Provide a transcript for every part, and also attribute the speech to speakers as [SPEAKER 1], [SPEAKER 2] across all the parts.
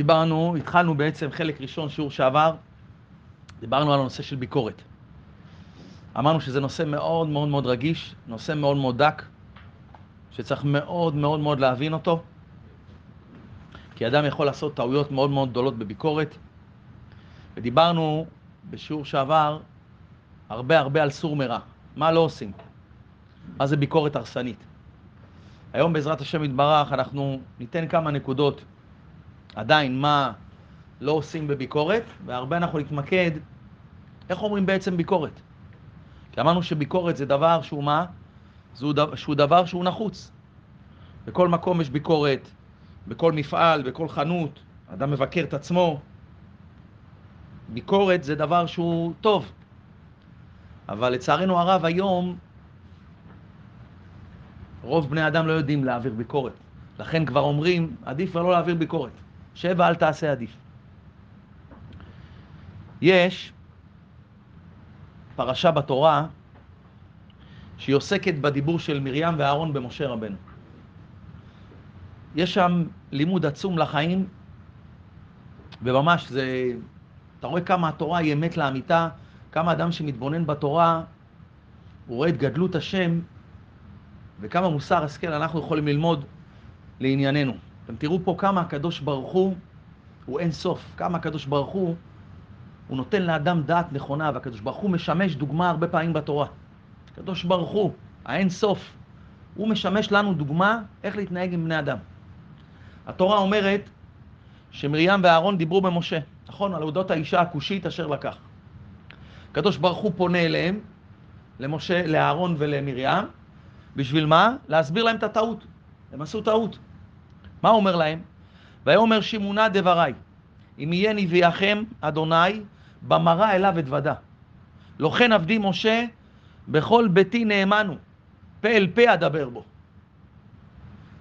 [SPEAKER 1] דיברנו, התחלנו בעצם חלק ראשון, שיעור שעבר, דיברנו על הנושא של ביקורת. אמרנו שזה נושא מאוד מאוד מאוד רגיש, נושא מאוד מאוד דק, שצריך מאוד מאוד מאוד להבין אותו, כי אדם יכול לעשות טעויות מאוד מאוד גדולות בביקורת. ודיברנו בשיעור שעבר הרבה הרבה על סור מרע. מה לא עושים? מה זה ביקורת הרסנית? היום בעזרת השם יתברך אנחנו ניתן כמה נקודות עדיין מה לא עושים בביקורת, והרבה אנחנו נתמקד איך אומרים בעצם ביקורת. כי אמרנו שביקורת זה דבר שהוא מה? דבר, שהוא דבר שהוא נחוץ. בכל מקום יש ביקורת, בכל מפעל, בכל חנות, אדם מבקר את עצמו. ביקורת זה דבר שהוא טוב. אבל לצערנו הרב היום רוב בני אדם לא יודעים להעביר ביקורת. לכן כבר אומרים, עדיף כבר לא להעביר ביקורת. שבע אל תעשה עדיף. יש פרשה בתורה שהיא עוסקת בדיבור של מרים ואהרון במשה רבנו. יש שם לימוד עצום לחיים, וממש זה, אתה רואה כמה התורה היא אמת לאמיתה, כמה אדם שמתבונן בתורה, הוא רואה את גדלות השם, וכמה מוסר השכל אנחנו יכולים ללמוד לענייננו. אתם תראו פה כמה הקדוש ברוך הוא הוא אין סוף, כמה הקדוש ברוך הוא הוא נותן לאדם דעת נכונה, והקדוש ברוך הוא משמש דוגמה הרבה פעמים בתורה. הקדוש ברוך הוא, האין סוף, הוא משמש לנו דוגמה איך להתנהג עם בני אדם. התורה אומרת שמרים ואהרון דיברו במשה, נכון? על אודות האישה הכושית אשר לקח. הקדוש ברוך הוא פונה אליהם, למשה, לאהרון ולמרים, בשביל מה? להסביר להם את הטעות. הם עשו טעות. מה הוא אומר להם? ויאמר שמעונה דברי, אם יהיה נביאכם, אדוני, במראה אליו אתוודה. לא כן עבדי משה, בכל ביתי נאמנו, פה אל פה אדבר בו.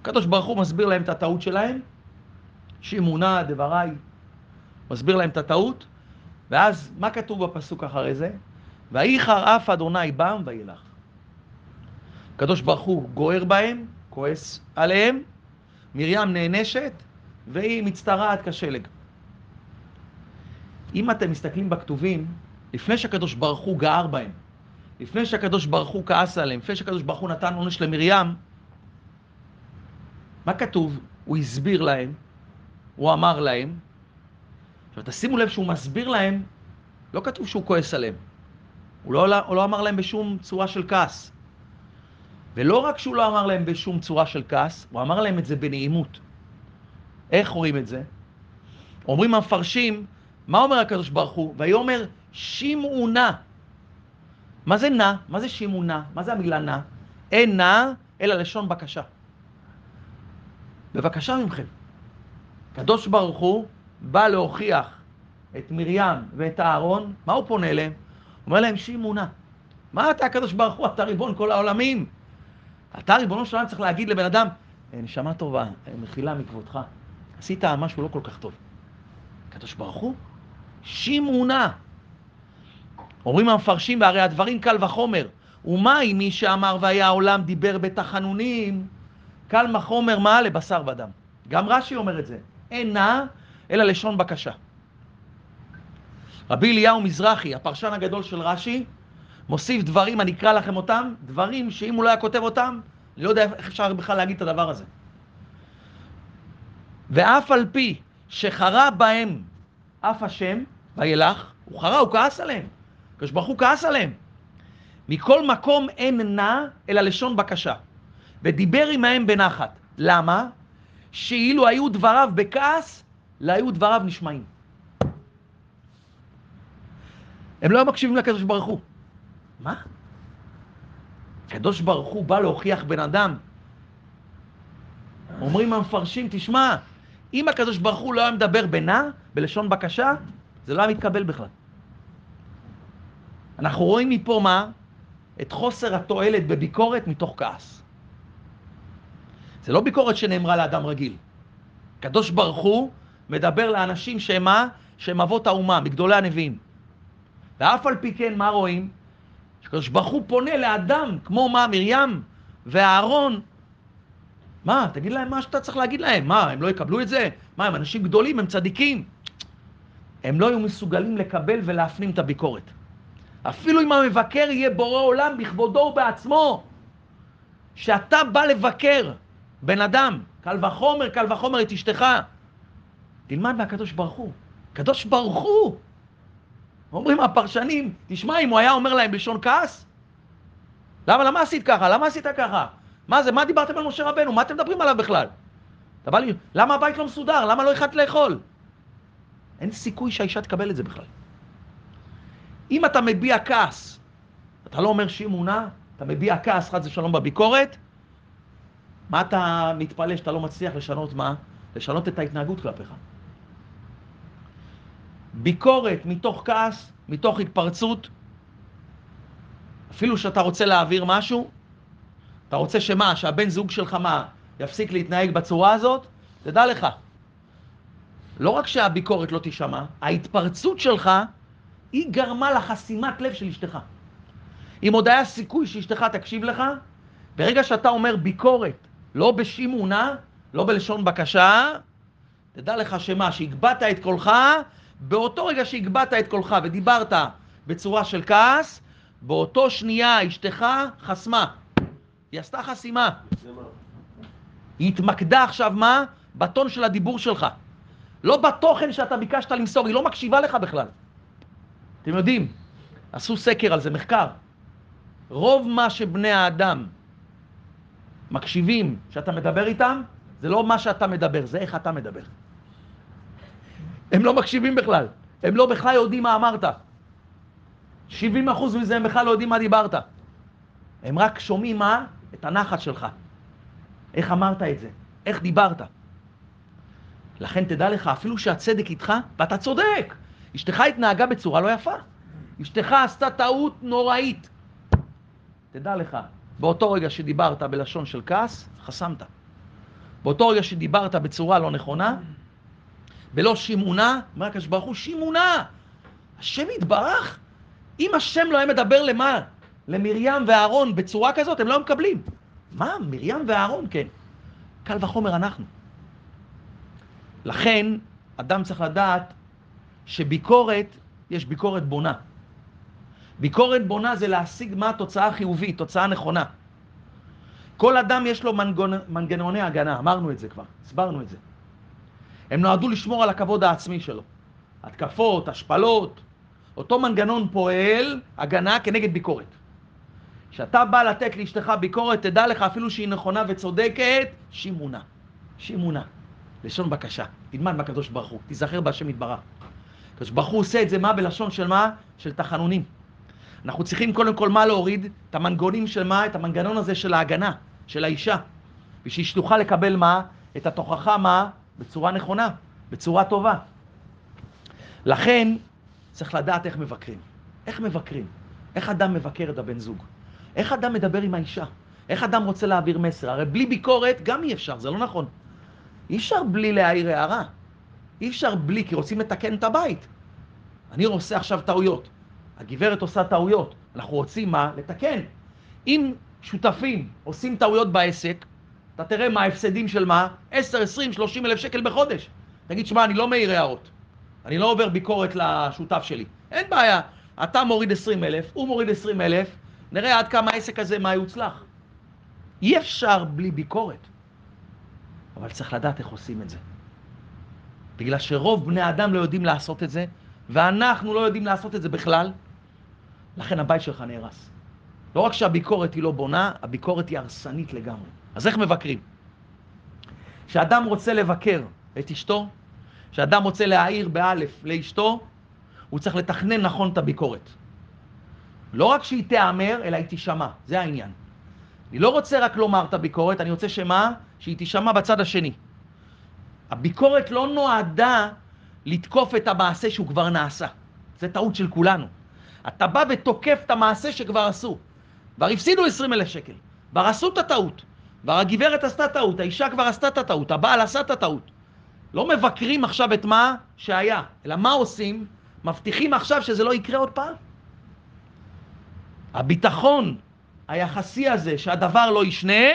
[SPEAKER 1] הקדוש ברוך הוא מסביר להם את הטעות שלהם, שמעונה דברי, מסביר להם את הטעות, ואז מה כתוב בפסוק אחרי זה? ואיחר אף אדוני בם וילך. הקדוש ברוך הוא גוער בהם, כועס עליהם, מרים נענשת, והיא מצטרעת כשלג. אם אתם מסתכלים בכתובים, לפני שהקדוש ברוך הוא גער בהם, לפני שהקדוש ברוך הוא כעס עליהם, לפני שהקדוש ברוך הוא נתן עונש למרים, מה כתוב? הוא הסביר להם, הוא אמר להם. עכשיו תשימו לב שהוא מסביר להם, לא כתוב שהוא כועס עליהם. הוא לא, הוא לא אמר להם בשום צורה של כעס. ולא רק שהוא לא אמר להם בשום צורה של כעס, הוא אמר להם את זה בנעימות. איך רואים את זה? אומרים המפרשים, מה אומר הקדוש ברוך הוא? ויאמר שמעו נא. מה זה נא? מה זה שמעו נא? מה זה המילה נא? אין נא, אלא לשון בקשה. בבקשה מכם. הקדוש ברוך הוא בא להוכיח את מרים ואת אהרון, מה הוא פונה אליהם? הוא אומר להם שמעו נא. מה אתה הקדוש ברוך הוא? אתה ריבון כל העולמים. אתה ריבונו של עולם צריך להגיד לבן אדם, נשמה טובה, מחילה מכבודך. עשית משהו לא כל כך טוב. הקדוש ברוך הוא, שמעונה. אומרים המפרשים, והרי הדברים קל וחומר. ומה אם מי שאמר והיה העולם דיבר בתחנונים, קל וחומר מה לבשר ודם. גם רש"י אומר את זה. אינה אלא לשון בקשה. רבי אליהו מזרחי, הפרשן הגדול של רש"י, מוסיף דברים, אני אקרא לכם אותם, דברים שאם הוא לא היה כותב אותם, אני לא יודע איך אפשר בכלל להגיד את הדבר הזה. ואף על פי שחרה בהם אף השם, וילך, הוא חרה, הוא כעס עליהם. הקדוש ברוך הוא כעס עליהם. מכל מקום אין נע, אלא לשון בקשה. ודיבר עמהם בנחת. למה? שאילו היו דבריו בכעס, לא היו דבריו נשמעים. הם לא מקשיבים לקדוש ברוך הוא. מה? הקדוש ברוך הוא בא להוכיח בן אדם. אומרים המפרשים, תשמע, אם הקדוש ברוך הוא לא היה מדבר בינה, בלשון בקשה, זה לא היה מתקבל בכלל. אנחנו רואים מפה מה? את חוסר התועלת בביקורת מתוך כעס. זה לא ביקורת שנאמרה לאדם רגיל. הקדוש ברוך הוא מדבר לאנשים שהם מה? שהם אבות האומה, מגדולי הנביאים. ואף על פי כן, מה רואים? שקדוש ברוך הוא פונה לאדם, כמו מה? מרים ואהרון, מה, תגיד להם מה שאתה צריך להגיד להם. מה, הם לא יקבלו את זה? מה, הם אנשים גדולים, הם צדיקים. הם לא היו מסוגלים לקבל ולהפנים את הביקורת. אפילו אם המבקר יהיה בורא עולם בכבודו ובעצמו, שאתה בא לבקר בן אדם, קל וחומר, קל וחומר את אשתך, תלמד מהקדוש ברוך הוא. קדוש ברוך הוא! אומרים הפרשנים, תשמע, אם הוא היה אומר להם בלשון כעס, למה, למה עשית ככה? למה עשית ככה? מה זה, מה דיברתם על משה רבנו? מה אתם מדברים עליו בכלל? אתה בא לי, למה הבית לא מסודר? למה לא החלטת לאכול? אין סיכוי שהאישה תקבל את זה בכלל. אם אתה מביע כעס, אתה לא אומר שהיא אמונה, אתה מביע כעס חס ושלום בביקורת, מה אתה מתפלא שאתה לא מצליח לשנות מה? לשנות את ההתנהגות כלפיך. ביקורת מתוך כעס, מתוך התפרצות, אפילו שאתה רוצה להעביר משהו, אתה רוצה שמה, שהבן זוג שלך מה, יפסיק להתנהג בצורה הזאת? תדע לך, לא רק שהביקורת לא תישמע, ההתפרצות שלך, היא גרמה לחסימת לב של אשתך. אם עוד היה סיכוי שאשתך תקשיב לך, ברגע שאתה אומר ביקורת, לא בשימונה, לא בלשון בקשה, תדע לך שמה, שהגבהת את קולך, באותו רגע שהגבהת את קולך ודיברת בצורה של כעס, באותו שנייה אשתך חסמה. היא עשתה חסימה. היא התמקדה עכשיו מה? בטון של הדיבור שלך. לא בתוכן שאתה ביקשת למסור, היא לא מקשיבה לך בכלל. אתם יודעים, עשו סקר על זה, מחקר. רוב מה שבני האדם מקשיבים שאתה מדבר איתם, זה לא מה שאתה מדבר, זה איך אתה מדבר. הם לא מקשיבים בכלל, הם לא בכלל יודעים מה אמרת. 70% מזה הם בכלל לא יודעים מה דיברת. הם רק שומעים מה? את הנחת שלך. איך אמרת את זה? איך דיברת? לכן תדע לך, אפילו שהצדק איתך, ואתה צודק, אשתך התנהגה בצורה לא יפה. אשתך עשתה טעות נוראית. תדע לך, באותו רגע שדיברת בלשון של כעס, חסמת. באותו רגע שדיברת בצורה לא נכונה, בלא שימונה, אומר הקדוש ברוך הוא, שימונה. השם יתברך. אם השם לא היה מדבר למה? למרים ואהרון בצורה כזאת, הם לא מקבלים. מה? מרים ואהרון, כן. קל וחומר אנחנו. לכן, אדם צריך לדעת שביקורת, יש ביקורת בונה. ביקורת בונה זה להשיג מה התוצאה החיובית, תוצאה נכונה. כל אדם יש לו מנגון, מנגנוני הגנה, אמרנו את זה כבר, הסברנו את זה. הם נועדו לשמור על הכבוד העצמי שלו. התקפות, השפלות, אותו מנגנון פועל הגנה כנגד ביקורת. כשאתה בא לתת לאשתך ביקורת, תדע לך אפילו שהיא נכונה וצודקת, שימונה. שימונה. לשון בקשה. תלמד מהקדוש ברוך הוא, תיזכר בהשם יתברך. הקדוש ברוך הוא עושה את זה מה? בלשון של מה? של תחנונים. אנחנו צריכים קודם כל מה להוריד? את המנגונים של מה? את המנגנון הזה של ההגנה, של האישה. בשביל שתוכל לקבל מה? את התוכחה מה? בצורה נכונה, בצורה טובה. לכן צריך לדעת איך מבקרים. איך מבקרים? איך אדם מבקר את הבן זוג? איך אדם מדבר עם האישה? איך אדם רוצה להעביר מסר? הרי בלי ביקורת גם אי אפשר, זה לא נכון. אי אפשר בלי להעיר הערה. אי אפשר בלי, כי רוצים לתקן את הבית. אני עושה עכשיו טעויות. הגברת עושה טעויות. אנחנו רוצים מה? לתקן. אם שותפים עושים טעויות בעסק, אתה תראה מה ההפסדים של מה? 10, 20, 30 אלף שקל בחודש. תגיד, שמע, אני לא מעיר הערות. אני לא עובר ביקורת לשותף שלי. אין בעיה. אתה מוריד 20 אלף, הוא מוריד 20 אלף, נראה עד כמה העסק הזה, מה יוצלח. אי אפשר בלי ביקורת. אבל צריך לדעת איך עושים את זה. בגלל שרוב בני האדם לא יודעים לעשות את זה, ואנחנו לא יודעים לעשות את זה בכלל, לכן הבית שלך נהרס. לא רק שהביקורת היא לא בונה, הביקורת היא הרסנית לגמרי. אז איך מבקרים? כשאדם רוצה לבקר את אשתו, כשאדם רוצה להעיר באלף לאשתו, הוא צריך לתכנן נכון את הביקורת. לא רק שהיא תיאמר, אלא היא תישמע, זה העניין. אני לא רוצה רק לומר את הביקורת, אני רוצה שמה? שהיא תישמע בצד השני. הביקורת לא נועדה לתקוף את המעשה שהוא כבר נעשה. זה טעות של כולנו. אתה בא ותוקף את המעשה שכבר עשו. כבר הפסידו 20 אלף שקל. כבר עשו את הטעות. כבר הגברת עשתה טעות, האישה כבר עשתה את הטעות, הבעל עשה את הטעות. לא מבקרים עכשיו את מה שהיה, אלא מה עושים? מבטיחים עכשיו שזה לא יקרה עוד פעם. הביטחון היחסי הזה שהדבר לא ישנה,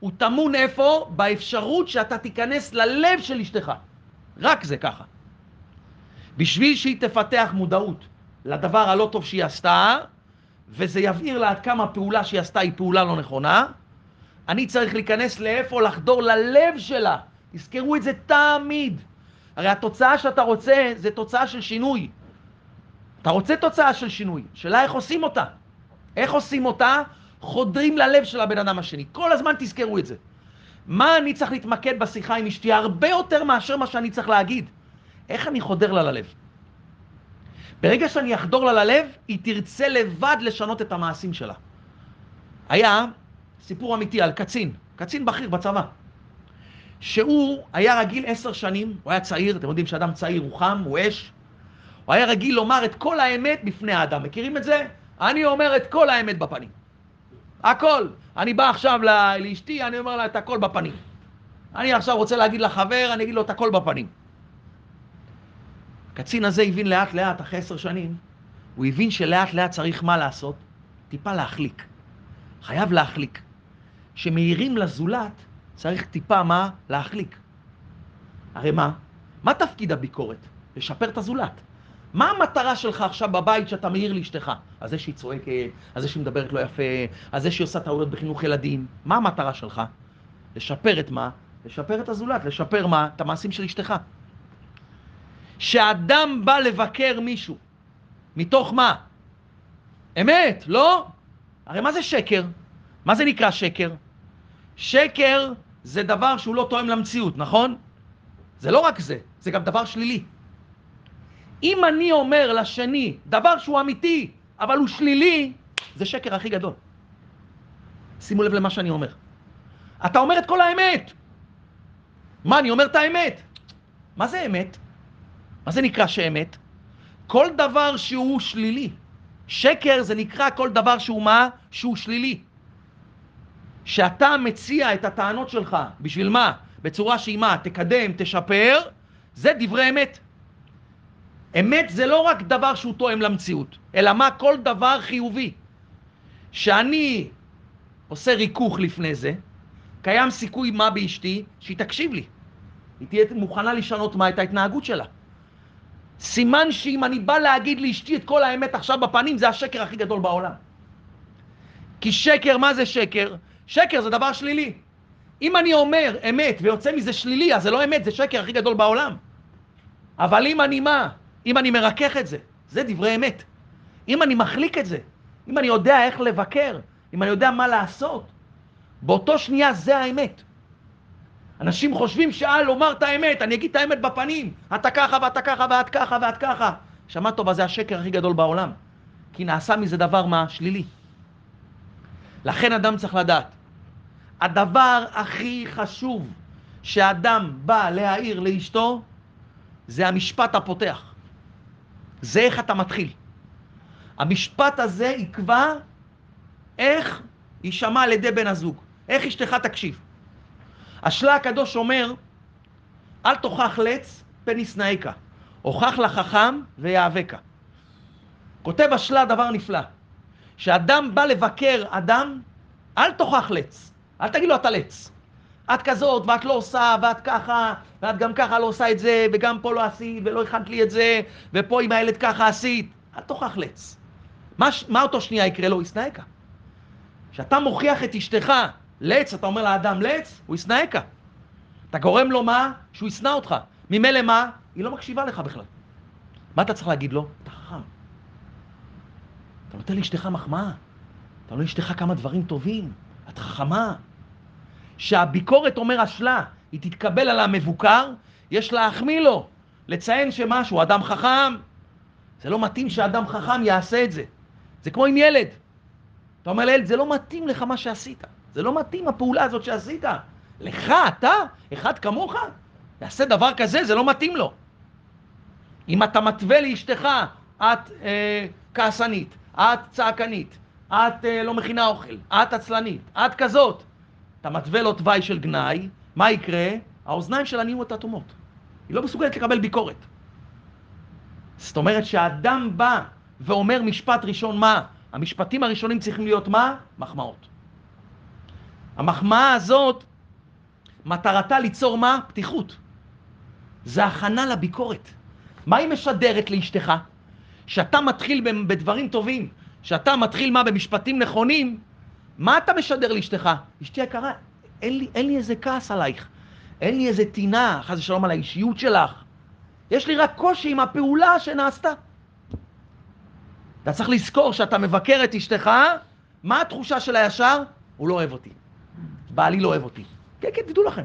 [SPEAKER 1] הוא טמון איפה? באפשרות שאתה תיכנס ללב של אשתך. רק זה ככה. בשביל שהיא תפתח מודעות לדבר הלא טוב שהיא עשתה, וזה יבהיר לה עד כמה הפעולה שהיא עשתה היא פעולה לא נכונה, אני צריך להיכנס לאיפה? לחדור ללב שלה. תזכרו את זה תמיד. הרי התוצאה שאתה רוצה זה תוצאה של שינוי. אתה רוצה תוצאה של שינוי, שאלה איך עושים אותה. איך עושים אותה? חודרים ללב של הבן אדם השני. כל הזמן תזכרו את זה. מה אני צריך להתמקד בשיחה עם אשתי הרבה יותר מאשר מה שאני צריך להגיד. איך אני חודר לה ללב? ברגע שאני אחדור לה ללב, היא תרצה לבד לשנות את המעשים שלה. היה סיפור אמיתי על קצין, קצין בכיר בצבא, שהוא היה רגיל עשר שנים, הוא היה צעיר, אתם יודעים שאדם צעיר הוא חם, הוא אש, הוא היה רגיל לומר את כל האמת בפני האדם. מכירים את זה? אני אומר את כל האמת בפנים. הכל. אני בא עכשיו לאשתי, אני אומר לה את הכל בפנים. אני עכשיו רוצה להגיד לחבר, אני אגיד לו את הכל בפנים. הקצין הזה הבין לאט לאט, אחרי עשר שנים, הוא הבין שלאט לאט צריך מה לעשות? טיפה להחליק. חייב להחליק. כשמאירים לזולת, צריך טיפה מה? להחליק. הרי מה? מה תפקיד הביקורת? לשפר את הזולת. מה המטרה שלך עכשיו בבית שאתה מעיר לאשתך? על זה שהיא צועקת, על זה שהיא מדברת לא יפה, על זה שהיא עושה טעויות בחינוך ילדים. מה המטרה שלך? לשפר את מה? לשפר את הזולת, לשפר מה? את המעשים של אשתך. שאדם בא לבקר מישהו, מתוך מה? אמת, לא? הרי מה זה שקר? מה זה נקרא שקר? שקר זה דבר שהוא לא תואם למציאות, נכון? זה לא רק זה, זה גם דבר שלילי. אם אני אומר לשני דבר שהוא אמיתי, אבל הוא שלילי, זה שקר הכי גדול. שימו לב למה שאני אומר. אתה אומר את כל האמת. מה, אני אומר את האמת? מה זה אמת? מה זה נקרא שאמת? כל דבר שהוא שלילי. שקר זה נקרא כל דבר שהוא מה? שהוא שלילי. שאתה מציע את הטענות שלך, בשביל מה? בצורה שהיא מה? תקדם, תשפר, זה דברי אמת. אמת זה לא רק דבר שהוא תואם למציאות, אלא מה כל דבר חיובי. שאני עושה ריכוך לפני זה, קיים סיכוי מה באשתי? שהיא תקשיב לי. היא תהיה מוכנה לשנות מה את ההתנהגות שלה. סימן שאם אני בא להגיד לאשתי את כל האמת עכשיו בפנים, זה השקר הכי גדול בעולם. כי שקר, מה זה שקר? שקר זה דבר שלילי. אם אני אומר אמת ויוצא מזה שלילי, אז זה לא אמת, זה שקר הכי גדול בעולם. אבל אם אני מה? אם אני מרכך את זה, זה דברי אמת. אם אני מחליק את זה, אם אני יודע איך לבקר, אם אני יודע מה לעשות, באותו שנייה זה האמת. אנשים חושבים שאה לומר את האמת, אני אגיד את האמת בפנים, אתה ככה ואתה ככה ואת ככה ואת ככה. שמע טובה, זה השקר הכי גדול בעולם. כי נעשה מזה דבר מה? שלילי. לכן אדם צריך לדעת, הדבר הכי חשוב שאדם בא להעיר לאשתו, זה המשפט הפותח. זה איך אתה מתחיל. המשפט הזה יקבע איך יישמע על ידי בן הזוג, איך אשתך תקשיב. השלה הקדוש אומר, אל תוכח לץ פן ישנאיך, הוכח לחכם ויאבקה. כותב השלה דבר נפלא, שאדם בא לבקר אדם, אל תוכח לץ, אל תגיד לו אתה לץ. את כזאת, ואת לא עושה, ואת ככה, ואת גם ככה לא עושה את זה, וגם פה לא עשית, ולא הכנת לי את זה, ופה עם הילד ככה עשית. אל תוכח לץ. מה, מה אותו שנייה יקרה לו? ישנאיך. כשאתה מוכיח את אשתך לץ, אתה אומר לאדם לץ, הוא ישנאיך. אתה גורם לו מה? שהוא ישנא אותך. ממילא מה? היא לא מקשיבה לך בכלל. מה אתה צריך להגיד לו? אתה נותן לאשתך מחמאה. אתה נותן לאשתך כמה דברים טובים. את חכמה. שהביקורת אומר השלה, היא תתקבל על המבוקר, יש להחמיא לו, לציין שמשהו, אדם חכם. זה לא מתאים שאדם חכם יעשה את זה. זה כמו עם ילד. אתה אומר לילד, זה לא מתאים לך מה שעשית. זה לא מתאים הפעולה הזאת שעשית. לך, אתה, אחד כמוך, יעשה דבר כזה, זה לא מתאים לו. אם אתה מתווה לאשתך, את אה, כעסנית, את צעקנית, את אה, לא מכינה אוכל, את עצלנית, את כזאת, אתה מתווה לו תוואי של גנאי, מה יקרה? האוזניים שלה נהיו אטומות. היא לא מסוגלת לקבל ביקורת. זאת אומרת שהאדם בא ואומר משפט ראשון מה? המשפטים הראשונים צריכים להיות מה? מחמאות. המחמאה הזאת, מטרתה ליצור מה? פתיחות. זה הכנה לביקורת. מה היא משדרת לאשתך? שאתה מתחיל בדברים טובים, שאתה מתחיל מה? במשפטים נכונים, מה אתה משדר לאשתך? אשתי יקרה, אין לי, אין לי איזה כעס עלייך, אין לי איזה טינה, חס ושלום על האישיות שלך. יש לי רק קושי עם הפעולה שנעשתה. אתה צריך לזכור שאתה מבקר את אשתך, מה התחושה של הישר? הוא לא אוהב אותי. בעלי לא אוהב אותי. כן, כן, תדעו לכם.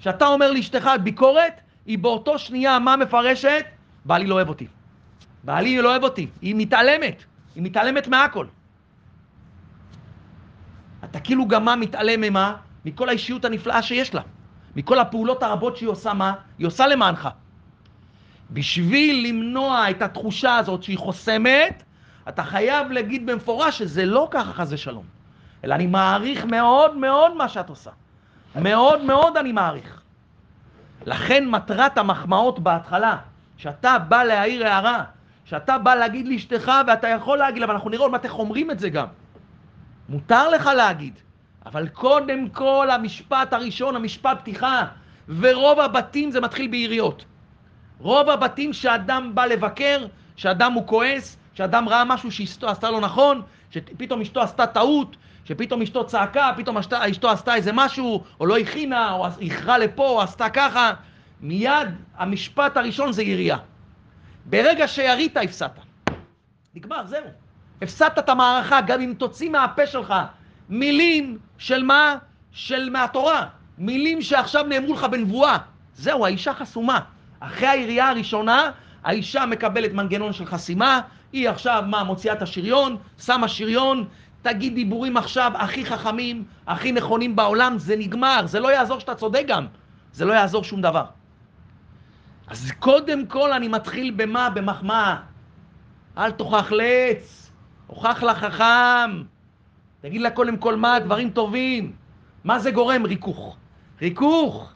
[SPEAKER 1] כשאתה אומר לאשתך ביקורת, היא באותו שנייה, מה מפרשת? בעלי לא אוהב אותי. בעלי לא אוהב אותי. היא מתעלמת. היא מתעלמת מהכל. אתה כאילו גם מה מתעלם ממה? מכל האישיות הנפלאה שיש לה. מכל הפעולות הרבות שהיא עושה, מה? היא עושה למענך. בשביל למנוע את התחושה הזאת שהיא חוסמת, אתה חייב להגיד במפורש שזה לא ככה חס ושלום, אלא אני מעריך מאוד מאוד מה שאת עושה. מאוד מאוד אני מעריך. לכן מטרת המחמאות בהתחלה, שאתה בא להעיר הערה, שאתה בא להגיד לאשתך ואתה יכול להגיד, אבל אנחנו נראה עוד מעט איך אומרים את זה גם. מותר לך להגיד, אבל קודם כל המשפט הראשון, המשפט פתיחה, ורוב הבתים זה מתחיל ביריות. רוב הבתים שאדם בא לבקר, שאדם הוא כועס, שאדם ראה משהו שאשתו עשתה לא נכון, שפתאום אשתו עשתה טעות, שפתאום אשתו צעקה, פתאום אשתו עשתה איזה משהו, או לא הכינה, או איחרה לפה, או עשתה ככה, מיד המשפט הראשון זה ירייה. ברגע שירית, הפסדת. נגמר, זהו. הפסדת את המערכה, גם אם תוציא מהפה שלך מילים של מה? של מהתורה. מילים שעכשיו נאמרו לך בנבואה. זהו, האישה חסומה. אחרי הירייה הראשונה, האישה מקבלת מנגנון של חסימה, היא עכשיו, מה, מוציאה את השריון, שמה שריון, תגיד דיבורים עכשיו הכי חכמים, הכי נכונים בעולם, זה נגמר, זה לא יעזור שאתה צודק גם, זה לא יעזור שום דבר. אז קודם כל אני מתחיל במה? במחמאה. אל תוכח לעץ, הוכח לחכם. תגיד לה קודם כל מה, דברים טובים. מה זה גורם? ריכוך. ריכוך.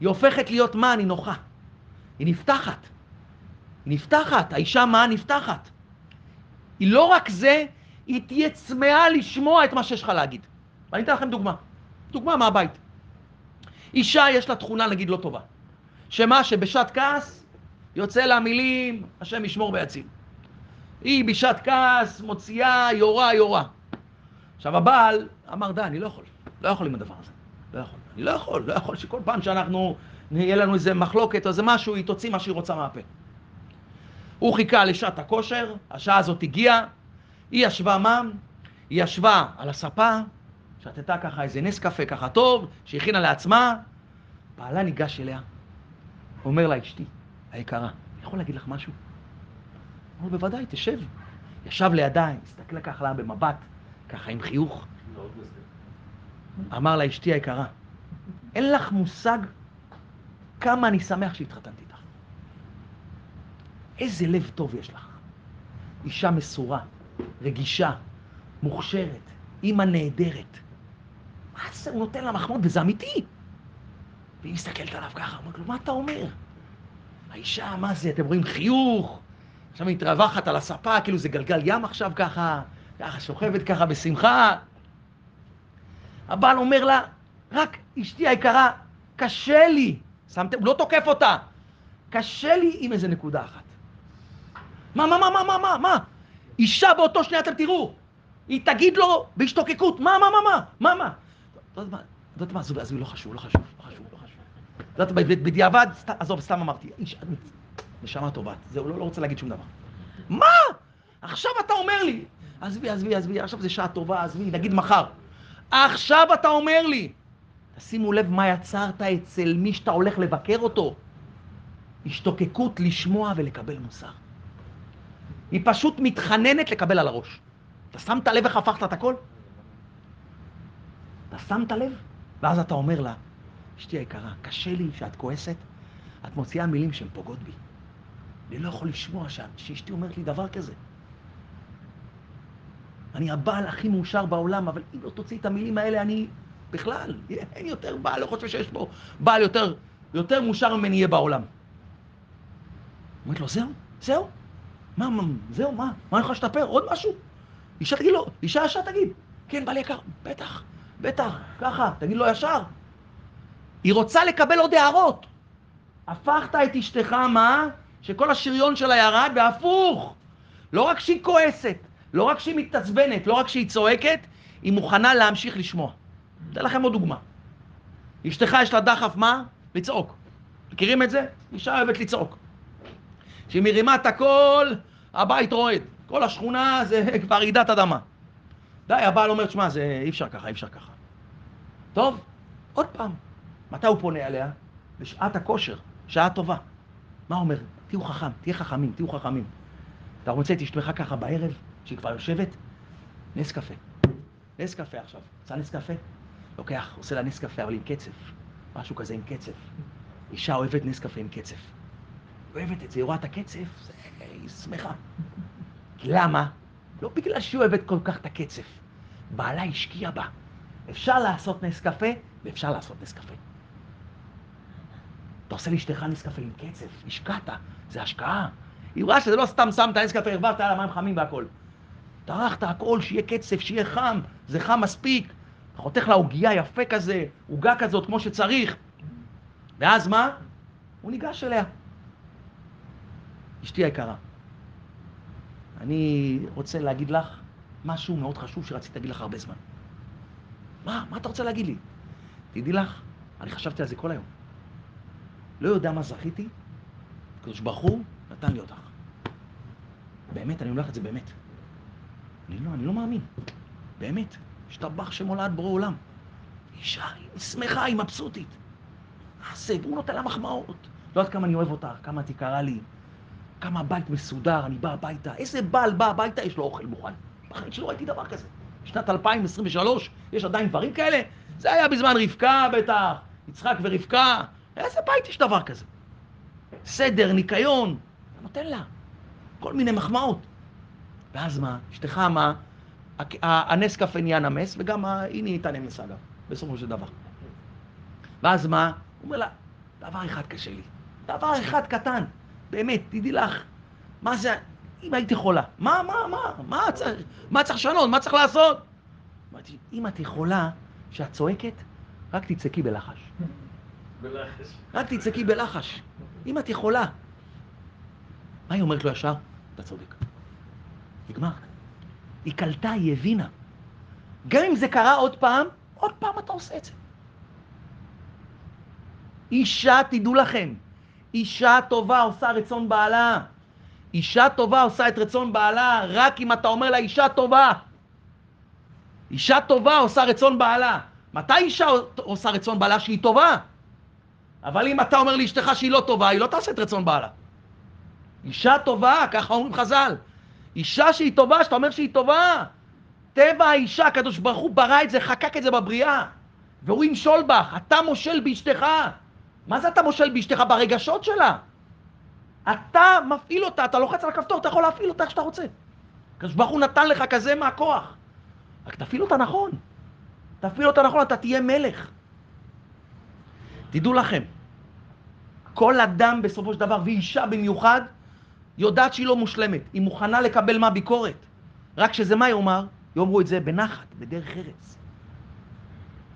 [SPEAKER 1] היא הופכת להיות מה? אני נוחה. היא נפתחת. היא נפתחת, האישה מה? נפתחת. היא לא רק זה, היא תהיה צמאה לשמוע את מה שיש לך להגיד. ואני אתן לכם דוגמה. דוגמה מהבית. אישה יש לה תכונה נגיד לא טובה. שמה שבשעת כעס יוצא לה מילים, השם ישמור ויציל. היא בשעת כעס מוציאה יורה יורה. עכשיו הבעל אמר די, אני לא יכול, לא יכול עם הדבר הזה. לא יכול. אני לא יכול, לא יכול שכל פעם שאנחנו, יהיה לנו איזה מחלוקת או איזה משהו, היא תוציא מה שהיא רוצה מהפה. הוא חיכה לשעת הכושר, השעה הזאת הגיעה, היא ישבה מה? היא ישבה על הספה, שתתה ככה איזה נס קפה ככה טוב, שהכינה לעצמה, בעלה ניגש אליה, אומר לה, אשתי, היקרה, אני יכול להגיד לך משהו? אמר, בוודאי, תשב. ישב לידה, הסתכלה ככה לה במבט, ככה עם חיוך. אמר לה, אשתי היקרה, אין לך מושג כמה אני שמח שהתחתנתי איתך. איזה לב טוב יש לך. אישה מסורה, רגישה, מוכשרת, אימא נהדרת. מה זה, הוא נותן לה מחמוד, וזה אמיתי. והיא מסתכלת עליו ככה, אומרת לו, מה אתה אומר? האישה, מה זה, אתם רואים חיוך, עכשיו היא מתרווחת על הספה, כאילו זה גלגל ים עכשיו ככה, ככה שוכבת ככה בשמחה. הבעל אומר לה, רק אשתי היקרה, קשה לי, שמתם, הוא לא תוקף אותה, קשה לי עם איזה נקודה אחת. מה, מה, מה, מה, מה, מה, מה? אישה באותו שנייה, אתם תראו, היא תגיד לו בהשתוקקות, מה, מה, מה, מה, מה, מה? אתה יודעת מה, עזבי, לא חשוב, לא חשוב, לא חשוב, לא חשוב. אתה יודעת, בדיעבד, עזוב, סתם אמרתי, איש, נשמה טובה, זהו, לא, לא רוצה להגיד שום דבר. מה? עכשיו אתה אומר לי, עזבי, עזבי, עזבי, עכשיו זה שעה טובה, עזבי, נגיד מחר. עכשיו אתה אומר לי, תשימו לב מה יצרת אצל מי שאתה הולך לבקר אותו. השתוקקות לשמוע ולקבל מוסר. היא פשוט מתחננת לקבל על הראש. אתה שמת לב איך הפכת את הכל? אתה שמת לב? ואז אתה אומר לה, אשתי היקרה, קשה לי שאת כועסת, את מוציאה מילים שהן פוגעות בי. אני לא יכול לשמוע שאשתי אומרת לי דבר כזה. אני הבעל הכי מאושר בעולם, אבל אם לא תוציא את המילים האלה, אני בכלל, אין יותר בעל, לא חושב שיש פה בעל יותר, יותר מאושר ממני יהיה בעולם. אומרת לו, זהו, זהו, מה, מה, זהו, מה, מה אני יכול להשתפר? עוד משהו? אישה תגיד לו, אישה אישה תגיד, כן, בעל יקר, בטח, בטח, ככה, תגיד לו ישר. היא רוצה לקבל עוד הערות. הפכת את אשתך, מה? שכל השריון שלה ירד, והפוך. לא רק שהיא כועסת, לא רק שהיא מתעצבנת, לא רק שהיא צועקת, היא מוכנה להמשיך לשמוע. אתן לכם עוד דוגמה. אשתך יש לה דחף מה? לצעוק. מכירים את זה? אישה אוהבת לצעוק. כשהיא מרימה את הכל, הבית רועד. כל השכונה זה כבר רעידת אדמה. די, הבעל אומר, שמע, זה אי אפשר ככה, אי אפשר ככה. טוב, עוד פעם. מתי הוא פונה אליה? בשעת הכושר, שעה טובה. מה אומר? תהיו חכם, תהיה חכמים, תהיו חכמים. אתה רוצה את אשתך ככה בערב, שהיא כבר יושבת? נס קפה. נס קפה עכשיו. רוצה נס קפה? לוקח, עושה לה נס קפה, אבל עם קצף. משהו כזה עם קצף. אישה אוהבת נס קפה עם קצף. אוהבת את זה, היא רואה את הקצף. היא שמחה. למה? לא בגלל שהיא אוהבת כל כך את הקצף. בעלה השקיע בה. אפשר לעשות נס קפה, ואפשר לעשות נס קפה. אתה עושה לאשתך נס קפה עם קצף, השקעת, זה השקעה. היא רואה שזה לא סתם שמת נס קפה, הרווחת על המים חמים והכל. טרחת הכל, שיהיה קצף, שיהיה חם, זה חם מספיק. חותך לה עוגייה יפה כזה, עוגה כזאת כמו שצריך. ואז מה? הוא ניגש אליה. אשתי היקרה, אני רוצה להגיד לך משהו מאוד חשוב שרציתי להגיד לך הרבה זמן. מה? מה אתה רוצה להגיד לי? תדעי לך, אני חשבתי על זה כל היום. לא יודע מה זכיתי, הקדוש ברוך הוא נתן לי אותך. באמת, אני אומר לך את זה באמת. אני לא, אני לא מאמין. באמת. השתבח שמולד בורא עולם. אישה, היא שמחה, היא מבסוטית. מה זה? והוא נותן לה מחמאות. לא יודעת כמה אני אוהב אותך, כמה את יקרה לי, כמה הבית מסודר, אני בא הביתה. איזה בעל בא הביתה, יש לו אוכל מוכן. בחיים שלא ראיתי דבר כזה. שנת 2023, יש עדיין דברים כאלה? זה היה בזמן רבקה בטח, יצחק ורבקה. איזה בית יש דבר כזה? סדר, ניקיון, אתה נותן לה. כל מיני מחמאות. ואז מה? אשתך מה? הנס קפה נהיה נמס, וגם היא נהייתה נמס אגב, בסופו של דבר. ואז מה? הוא אומר לה, דבר אחד קשה לי. דבר אחד קטן. באמת, תדעי לך, מה זה, אם הייתי חולה, מה, מה, מה, מה צריך, מה צריך לשנות, מה צריך לעשות? אמרתי, אם את יכולה, כשאת צועקת, רק תצעקי בלחש. רק תצעקי בלחש. אם את יכולה. מה היא אומרת לו ישר? אתה צודק. נגמר. היא קלטה, היא הבינה. גם אם זה קרה עוד פעם, עוד פעם אתה עושה את זה. אישה, תדעו לכם, אישה טובה עושה רצון בעלה. אישה טובה עושה את רצון בעלה רק אם אתה אומר לה אישה טובה. אישה טובה עושה רצון בעלה. מתי אישה עושה רצון בעלה שהיא טובה? אבל אם אתה אומר לאשתך שהיא לא טובה, היא לא תעשה את רצון בעלה. אישה טובה, ככה אומרים חז"ל. אישה שהיא טובה, שאתה אומר שהיא טובה. טבע האישה, הקדוש ברוך הוא ברא את זה, חקק את זה בבריאה. והוא ימשול בך, אתה מושל באשתך. מה זה אתה מושל באשתך? ברגשות שלה. אתה מפעיל אותה, אתה לוחץ על הכפתור, אתה יכול להפעיל אותה איך שאתה רוצה. הקדוש ברוך הוא נתן לך כזה מהכוח. רק תפעיל אותה נכון. תפעיל אותה נכון, אתה תהיה מלך. תדעו לכם, כל אדם בסופו של דבר, ואישה במיוחד, יודעת שהיא לא מושלמת. היא מוכנה לקבל מה? ביקורת. רק שזה מה יאמר? יאמרו את זה בנחת, בדרך ארץ.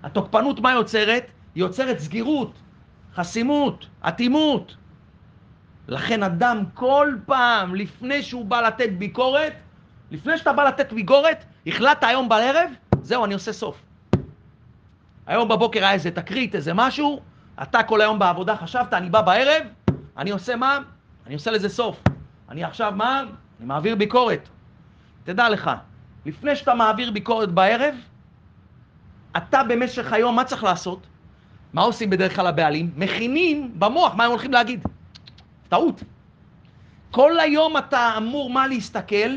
[SPEAKER 1] התוקפנות מה יוצרת? היא יוצרת סגירות, חסימות, אטימות. לכן אדם כל פעם, לפני שהוא בא לתת ביקורת, לפני שאתה בא לתת ביקורת, החלטת היום בערב, זהו, אני עושה סוף. היום בבוקר היה איזה תקרית, איזה משהו, אתה כל היום בעבודה חשבת, אני בא בערב, אני עושה מה? אני עושה לזה סוף. אני עכשיו מה? אני מעביר ביקורת. תדע לך, לפני שאתה מעביר ביקורת בערב, אתה במשך היום, מה צריך לעשות? מה עושים בדרך כלל הבעלים? מכינים במוח מה הם הולכים להגיד. טעות. כל היום אתה אמור מה להסתכל?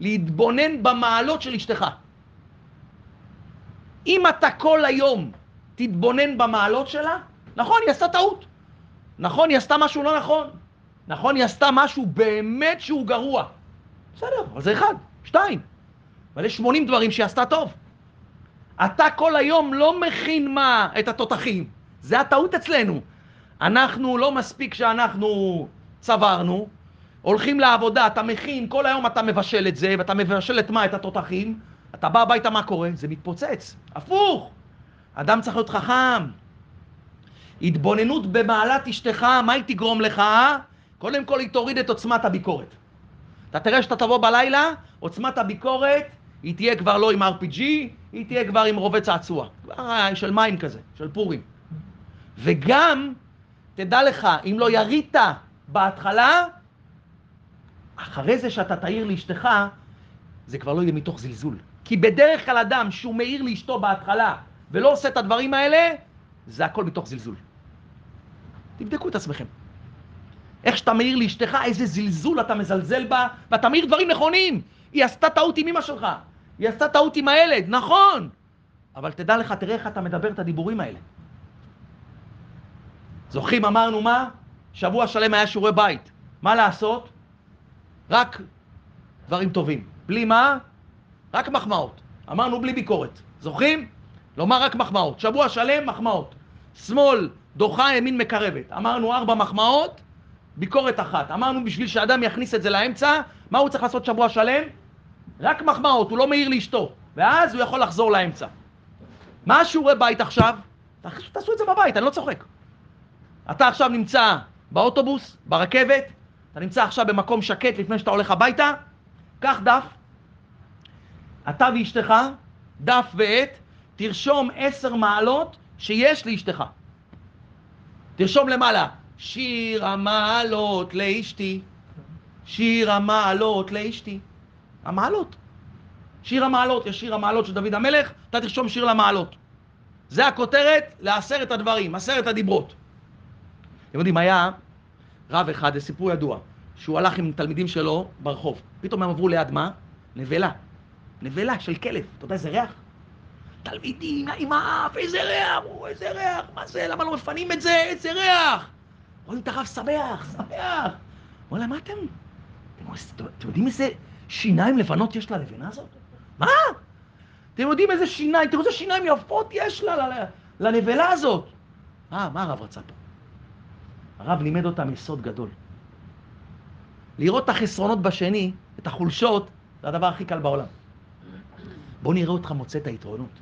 [SPEAKER 1] להתבונן במעלות של אשתך. אם אתה כל היום תתבונן במעלות שלה, נכון, היא עשתה טעות. נכון, היא עשתה משהו לא נכון. נכון, היא עשתה משהו באמת שהוא גרוע. בסדר, אבל זה אחד, שתיים. אבל יש 80 דברים שהיא עשתה טוב. אתה כל היום לא מכין מה? את התותחים. זה הטעות אצלנו. אנחנו, לא מספיק שאנחנו צברנו, הולכים לעבודה, אתה מכין, כל היום אתה מבשל את זה, ואתה מבשל את מה? את התותחים. אתה בא הביתה, מה קורה? זה מתפוצץ. הפוך! אדם צריך להיות חכם. התבוננות במעלת אשתך, מה היא תגרום לך? קודם כל היא תוריד את עוצמת הביקורת. אתה תראה שאתה תבוא בלילה, עוצמת הביקורת, היא תהיה כבר לא עם RPG, היא תהיה כבר עם רובה צעצוע. כבר של מים כזה, של פורים. וגם, תדע לך, אם לא ירית בהתחלה, אחרי זה שאתה תעיר לאשתך, זה כבר לא יהיה מתוך זלזול. כי בדרך כלל אדם שהוא מעיר לאשתו בהתחלה ולא עושה את הדברים האלה, זה הכל מתוך זלזול. תבדקו את עצמכם. איך שאתה מעיר לאשתך, איזה זלזול אתה מזלזל בה, ואתה מעיר דברים נכונים. היא עשתה טעות עם אמא שלך, היא עשתה טעות עם הילד, נכון. אבל תדע לך, תראה איך אתה מדבר את הדיבורים האלה. זוכרים, אמרנו מה? שבוע שלם היה שיעורי בית. מה לעשות? רק דברים טובים. בלי מה? רק מחמאות. אמרנו בלי ביקורת. זוכרים? לומר רק מחמאות. שבוע שלם מחמאות. שמאל דוחה, ימין מקרבת. אמרנו ארבע מחמאות, ביקורת אחת. אמרנו בשביל שאדם יכניס את זה לאמצע, מה הוא צריך לעשות שבוע שלם? רק מחמאות, הוא לא מעיר לאשתו. ואז הוא יכול לחזור לאמצע. מה השיעורי בית עכשיו? תעשו את זה בבית, אני לא צוחק. אתה עכשיו נמצא באוטובוס, ברכבת, אתה נמצא עכשיו במקום שקט לפני שאתה הולך הביתה, קח דף, אתה ואשתך, דף ועט, תרשום עשר מעלות שיש לאשתך. תרשום למעלה, שיר המעלות לאשתי, שיר המעלות לאשתי. המעלות. שיר המעלות, יש שיר המעלות של דוד המלך, אתה תרשום שיר למעלות. זה הכותרת לעשרת הדברים, עשרת הדיברות. אתם יודעים, היה רב אחד, זה סיפור ידוע, שהוא הלך עם תלמידים שלו ברחוב. פתאום הם עברו ליד מה? נבלה. נבלה של כלב. אתה יודע איזה ריח? תלמידים עם האף, איזה ריח, איזה ריח, מה זה, למה לא מפנים את זה, איזה ריח. רואים את הרב שמח, שמח. וואלה, מה אתם? אתם, אתם יודעים איזה שיניים לבנות יש ללבנה הזאת? מה? אתם יודעים איזה שיניים, תראו איזה שיניים יפות יש לה, לנבלה הזאת. אה, מה הרב רצה פה? הרב לימד אותם יסוד גדול. לראות את החסרונות בשני, את החולשות, זה הדבר הכי קל בעולם. בוא נראה אותך מוצא את היתרונות.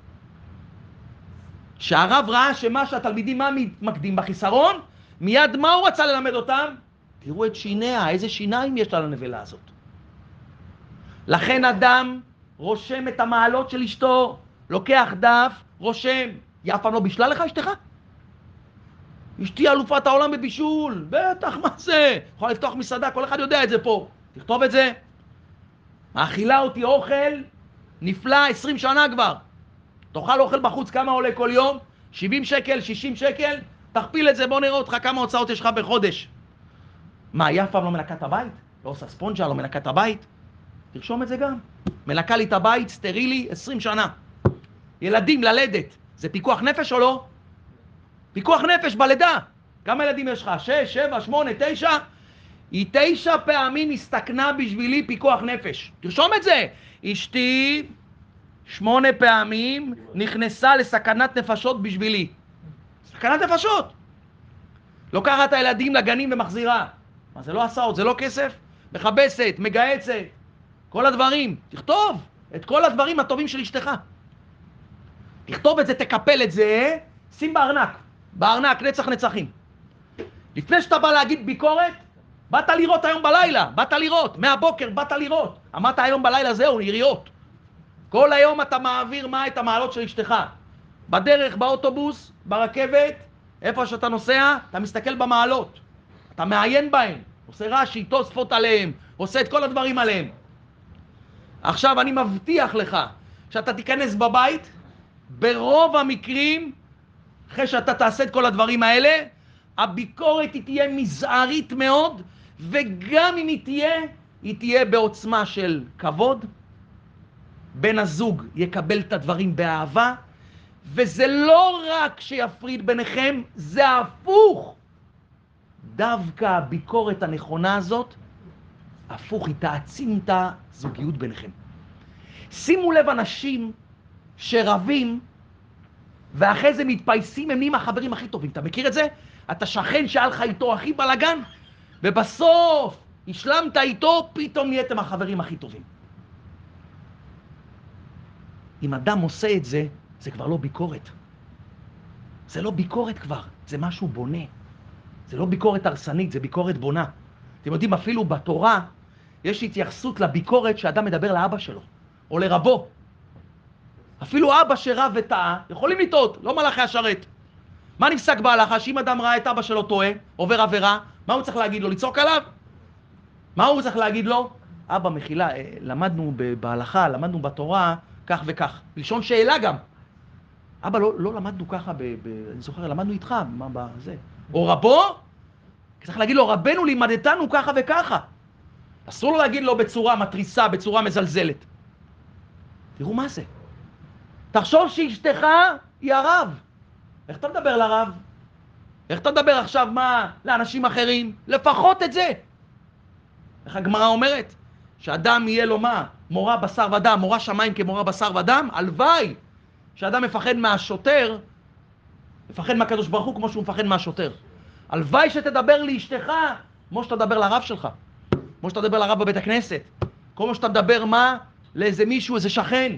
[SPEAKER 1] שהרב ראה שמה שהתלמידים, מה מתמקדים בחיסרון? מיד מה הוא רצה ללמד אותם? תראו את שיניה, איזה שיניים יש לה לנבלה הזאת. לכן אדם רושם את המעלות של אשתו, לוקח דף, רושם. היא אף פעם לא בישלה לך אשתך? אשתי אלופת העולם בבישול, בטח, מה זה? יכולה לפתוח מסעדה, כל אחד יודע את זה פה. תכתוב את זה. מאכילה אותי אוכל נפלא 20 שנה כבר. תאכל אוכל בחוץ, כמה עולה כל יום? 70 שקל, 60 שקל? תכפיל את זה, בוא נראה אותך כמה הוצאות יש לך בחודש. מה, היא אף פעם לא מנקה את הבית? לא עושה ספונג'ה, לא מנקה את הבית? תרשום את זה גם. מנקה לי את הבית, סטרילי, 20 שנה. ילדים, ללדת, זה פיקוח נפש או לא? פיקוח נפש בלידה. כמה ילדים יש לך? שש, שבע, שמונה, תשע? היא תשע פעמים הסתכנה בשבילי פיקוח נפש. תרשום את זה. אשתי שמונה פעמים נכנסה לסכנת נפשות בשבילי. סכנת נפשות. לוקחת את הילדים לגנים ומחזירה. מה, זה לא הסעות, זה לא כסף? מכבסת, מגהצת, כל הדברים. תכתוב את כל הדברים הטובים של אשתך. תכתוב את זה, תקפל את זה, שים בארנק. בארנק, נצח נצחים. לפני שאתה בא להגיד ביקורת, באת לראות היום בלילה, באת לראות, מהבוקר באת לראות. אמרת היום בלילה זהו, יריות. כל היום אתה מעביר מה? את המעלות של אשתך. בדרך, באוטובוס, ברכבת, איפה שאתה נוסע, אתה מסתכל במעלות. אתה מעיין בהן, עושה רש"י, תוספות עליהם, עושה את כל הדברים עליהם. עכשיו אני מבטיח לך שאתה תיכנס בבית, ברוב המקרים אחרי שאתה תעשה את כל הדברים האלה, הביקורת היא תהיה מזערית מאוד, וגם אם היא תהיה, היא תהיה בעוצמה של כבוד. בן הזוג יקבל את הדברים באהבה, וזה לא רק שיפריד ביניכם, זה הפוך. דווקא הביקורת הנכונה הזאת, הפוך, היא תעצים את הזוגיות ביניכם. שימו לב אנשים שרבים ואחרי זה מתפייסים, הם נהיים החברים הכי טובים. אתה מכיר את זה? אתה שכן שהיה לך איתו הכי בלאגן, ובסוף השלמת איתו, פתאום נהייתם החברים הכי טובים. אם אדם עושה את זה, זה כבר לא ביקורת. זה לא ביקורת כבר, זה משהו בונה. זה לא ביקורת הרסנית, זה ביקורת בונה. אתם יודעים, אפילו בתורה יש התייחסות לביקורת שאדם מדבר לאבא שלו, או לרבו. אפילו אבא שרב וטעה, יכולים לטעות, לא מלאכי השרת. מה נפסק בהלכה? שאם אדם ראה את אבא שלו טועה, עובר עבירה, מה הוא צריך להגיד לו? לצעוק עליו? מה הוא צריך להגיד לו? אבא, מחילה, אה, למדנו בהלכה, למדנו בתורה, כך וכך. לשון שאלה גם. אבא, לא, לא למדנו ככה, ב, ב, אני זוכר, למדנו איתך, מה בזה. או רבו, צריך להגיד לו, רבנו לימדתנו ככה וככה. אסור לו להגיד לו בצורה מתריסה, בצורה מזלזלת. תראו מה זה. תחשוב שאשתך היא הרב. איך אתה מדבר לרב? איך אתה מדבר עכשיו, מה, לאנשים אחרים? לפחות את זה. איך הגמרא אומרת? שאדם יהיה לו מה? מורה בשר ודם, מורה שמיים כמורה בשר ודם? הלוואי שאדם מפחד מהשוטר, מפחד מהקדוש ברוך הוא כמו שהוא מפחד מהשוטר. הלוואי שתדבר לאשתך כמו שאתה מדבר לרב שלך, כמו שאתה מדבר לרב בבית הכנסת, כמו שאתה מדבר מה? לאיזה מישהו, איזה שכן.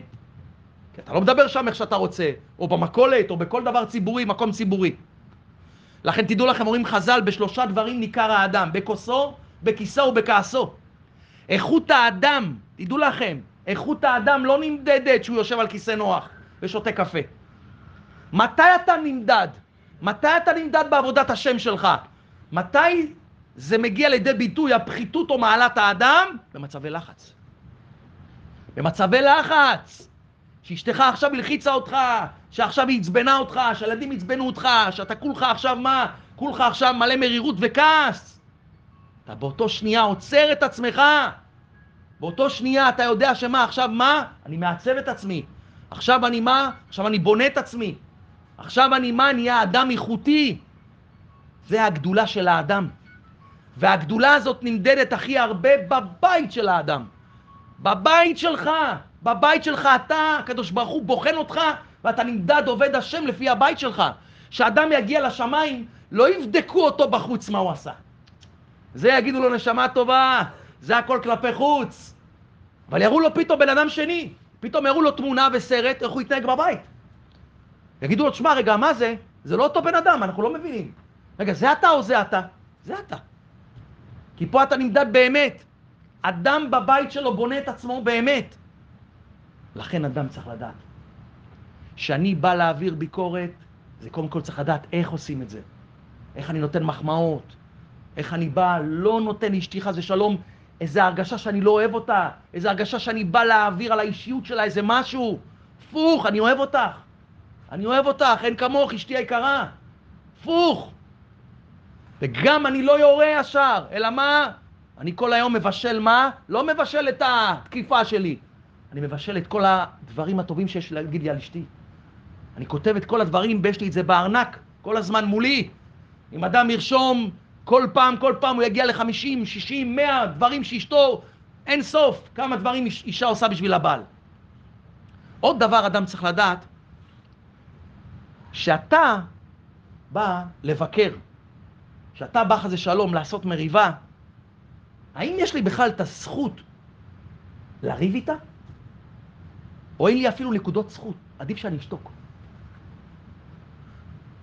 [SPEAKER 1] כי אתה לא מדבר שם איך שאתה רוצה, או במכולת, או בכל דבר ציבורי, מקום ציבורי. לכן תדעו לכם, אומרים חז"ל, בשלושה דברים ניכר האדם, בכוסו, בכיסו ובכעסו. איכות האדם, תדעו לכם, איכות האדם לא נמדדת שהוא יושב על כיסא נוח ושותה קפה. מתי אתה נמדד? מתי אתה נמדד בעבודת השם שלך? מתי זה מגיע לידי ביטוי, הפחיתות או מעלת האדם? במצבי לחץ. במצבי לחץ. שאשתך עכשיו הלחיצה אותך, שעכשיו היא עצבנה אותך, שהילדים עצבנו אותך, שאתה כולך עכשיו מה? כולך עכשיו מלא מרירות וכעס. אתה באותו שנייה עוצר את עצמך. באותו שנייה אתה יודע שמה, עכשיו מה? אני מעצב את עצמי. עכשיו אני מה? עכשיו אני בונה את עצמי. עכשיו אני מה? נהיה אדם איכותי. זה הגדולה של האדם. והגדולה הזאת נמדדת הכי הרבה בבית של האדם. בבית שלך. בבית שלך אתה, הקדוש ברוך הוא בוחן אותך, ואתה נמדד עובד השם לפי הבית שלך. כשאדם יגיע לשמיים, לא יבדקו אותו בחוץ מה הוא עשה. זה יגידו לו נשמה טובה, זה הכל כלפי חוץ. אבל יראו לו פתאום בן אדם שני, פתאום יראו לו תמונה וסרט, איך הוא יתנהג בבית. יגידו לו, תשמע, רגע, מה זה? זה לא אותו בן אדם, אנחנו לא מבינים. רגע, זה אתה או זה אתה? זה אתה. כי פה אתה נמדד באמת. אדם בבית שלו בונה את עצמו באמת. לכן אדם צריך לדעת. כשאני בא להעביר ביקורת, זה קודם כל צריך לדעת איך עושים את זה. איך אני נותן מחמאות, איך אני בא, לא נותן לאשתי חס ושלום איזו הרגשה שאני לא אוהב אותה, איזו הרגשה שאני בא להעביר על האישיות שלה איזה משהו. הפוך, אני אוהב אותך. אני אוהב אותך, אין כמוך, אשתי היקרה. הפוך. וגם אני לא יורה ישר, אלא מה? אני כל היום מבשל מה? לא מבשל את התקיפה שלי. אני מבשל את כל הדברים הטובים שיש להגיד לי על אשתי. אני כותב את כל הדברים, ויש לי את זה בארנק, כל הזמן מולי. אם אדם ירשום כל פעם, כל פעם הוא יגיע ל-50, 60, 100 דברים שאשתו, אין סוף, כמה דברים אישה עושה בשביל הבעל. עוד דבר אדם צריך לדעת, שאתה בא לבקר, שאתה בא חזה שלום לעשות מריבה, האם יש לי בכלל את הזכות לריב איתה? או אין לי אפילו נקודות זכות, עדיף שאני אשתוק.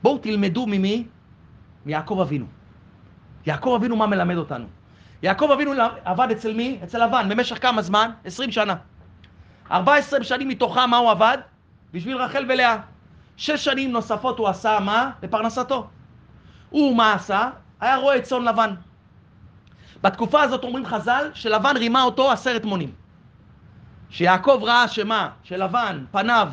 [SPEAKER 1] בואו תלמדו ממי? מיעקב אבינו. יעקב אבינו מה מלמד אותנו? יעקב אבינו עבד אצל מי? אצל לבן. במשך כמה זמן? 20 שנה. 14 שנים מתוכם מה הוא עבד? בשביל רחל ולאה. שש שנים נוספות הוא עשה מה? לפרנסתו. הוא מה עשה? היה רועה צאן לבן. בתקופה הזאת אומרים חז"ל שלבן רימה אותו עשרת מונים. שיעקב ראה שמה? שלבן, פניו,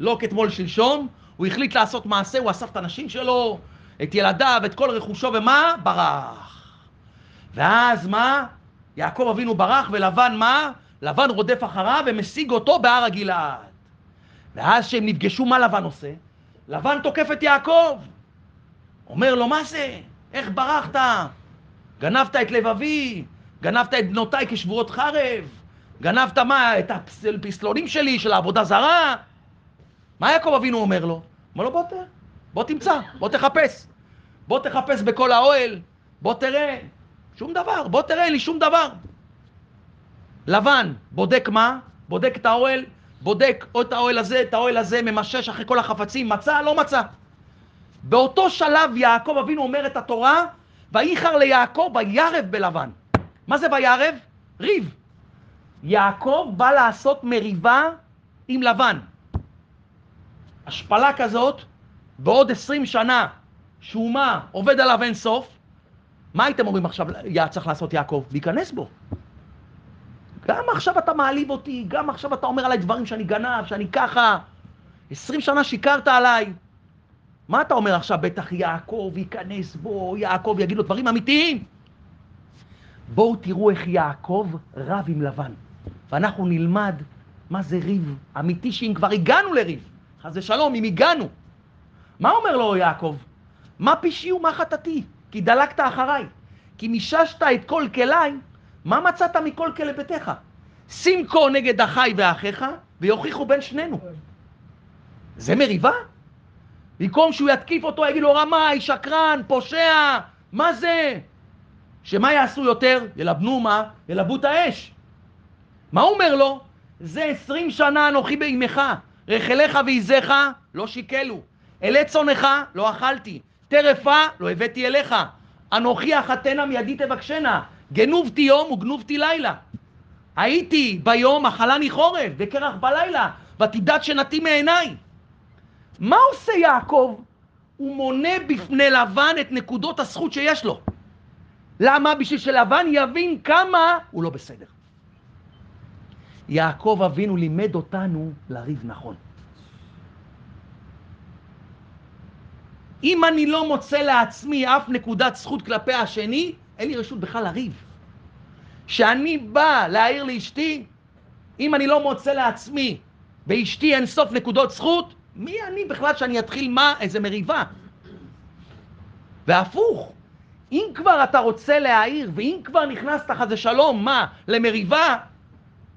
[SPEAKER 1] לא כתמול שלשום, הוא החליט לעשות מעשה, הוא אסף את הנשים שלו, את ילדיו, את כל רכושו, ומה? ברח. ואז מה? יעקב אבינו ברח, ולבן מה? לבן רודף אחריו ומשיג אותו בהר הגלעד. ואז כשהם נפגשו, מה לבן עושה? לבן תוקף את יעקב. אומר לו, מה זה? איך ברחת? גנבת את לבבי, גנבת את בנותיי כשבועות חרב, גנבת מה? את הפסלונים שלי, של העבודה זרה? מה יעקב אבינו אומר לו? אומר לו, בוא, בוא תמצא, בוא תחפש. בוא תחפש בכל האוהל, בוא תראה. שום דבר, בוא תראה, אין לי שום דבר. לבן, בודק מה? בודק את האוהל, בודק או את האוהל הזה, את האוהל הזה, ממשש אחרי כל החפצים, מצא, לא מצא. באותו שלב יעקב אבינו אומר את התורה, וייחר ליעקב וירב בלבן. מה זה וירב? ריב. יעקב בא לעשות מריבה עם לבן. השפלה כזאת, בעוד עשרים שנה, שומה עובד עליו אין סוף, מה הייתם אומרים עכשיו היה צריך לעשות יעקב? להיכנס בו. גם עכשיו אתה מעליב אותי, גם עכשיו אתה אומר עליי דברים שאני גנב, שאני ככה. עשרים שנה שיקרת עליי. מה אתה אומר עכשיו? בטח יעקב ייכנס בו, יעקב יגיד לו דברים אמיתיים. בואו תראו איך יעקב רב עם לבן. ואנחנו נלמד מה זה ריב אמיתי, שאם כבר הגענו לריב, חס ושלום, אם הגענו. מה אומר לו יעקב? מה פשעי ומה חטאתי? כי דלקת אחריי. כי מיששת את כל כליי, מה מצאת מכל כלי ביתך? שים כה נגד אחי ואחיך, ויוכיחו בין שנינו. זה מריבה? במקום שהוא יתקיף אותו, יגיד לו רמאי, שקרן, פושע, מה זה? שמה יעשו יותר? ילבנו מה? ילבו את האש. מה הוא אומר לו? זה עשרים שנה אנוכי באימך, רחליך ועיזיך לא שיקלו, אלי צונך לא אכלתי, טרפה לא הבאתי אליך, אנוכי אחתנה מידי תבקשנה, גנובתי יום וגנובתי לילה. הייתי ביום אכלני חורף וקרח בלילה, ותדעת שנתי מעיניי. מה עושה יעקב? הוא מונה בפני לבן את נקודות הזכות שיש לו. למה? בשביל שלבן יבין כמה הוא לא בסדר. יעקב אבינו לימד אותנו לריב נכון. אם אני לא מוצא לעצמי אף נקודת זכות כלפי השני, אין לי רשות בכלל לריב. כשאני בא להעיר לאשתי, אם אני לא מוצא לעצמי באשתי אין סוף נקודות זכות, מי אני בכלל שאני אתחיל מה? איזה מריבה. והפוך, אם כבר אתה רוצה להעיר, ואם כבר נכנסת חזה שלום, מה? למריבה,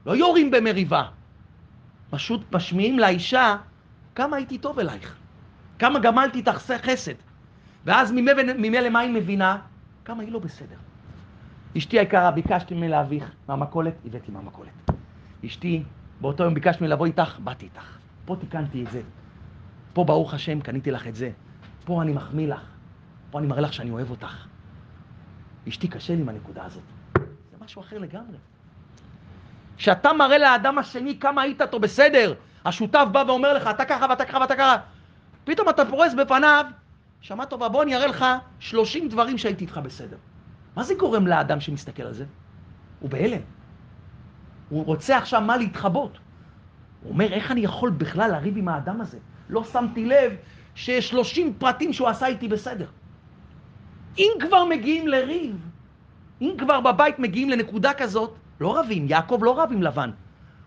[SPEAKER 1] לא יורים במריבה. פשוט משמיעים לאישה כמה הייתי טוב אלייך, כמה גמלתי איתך חסד. ואז ממילא מה היא מבינה? כמה היא לא בסדר. אשתי היקרה, ביקשתי ממני להביך מהמכולת, הבאתי מהמכולת. אשתי, באותו יום ביקשתי ממני לבוא איתך, באתי איתך. פה תיקנתי את זה. פה ברוך השם קניתי לך את זה. פה אני מחמיא לך. פה אני מראה לך שאני אוהב אותך. אשתי קשה לי עם הנקודה הזאת. זה משהו אחר לגמרי. כשאתה מראה לאדם השני כמה היית איתו בסדר, השותף בא ואומר לך, אתה ככה ואתה ככה ואתה ככה, פתאום אתה פורס בפניו, שמע טובה, בוא אני אראה לך 30 דברים שהייתי איתך בסדר. מה זה גורם לאדם שמסתכל על זה? הוא בהלם. הוא רוצה עכשיו מה להתחבות. הוא אומר, איך אני יכול בכלל לריב עם האדם הזה? לא שמתי לב שיש 30 פרטים שהוא עשה איתי בסדר. אם כבר מגיעים לריב, אם כבר בבית מגיעים לנקודה כזאת, לא רבים, יעקב לא רב עם לבן.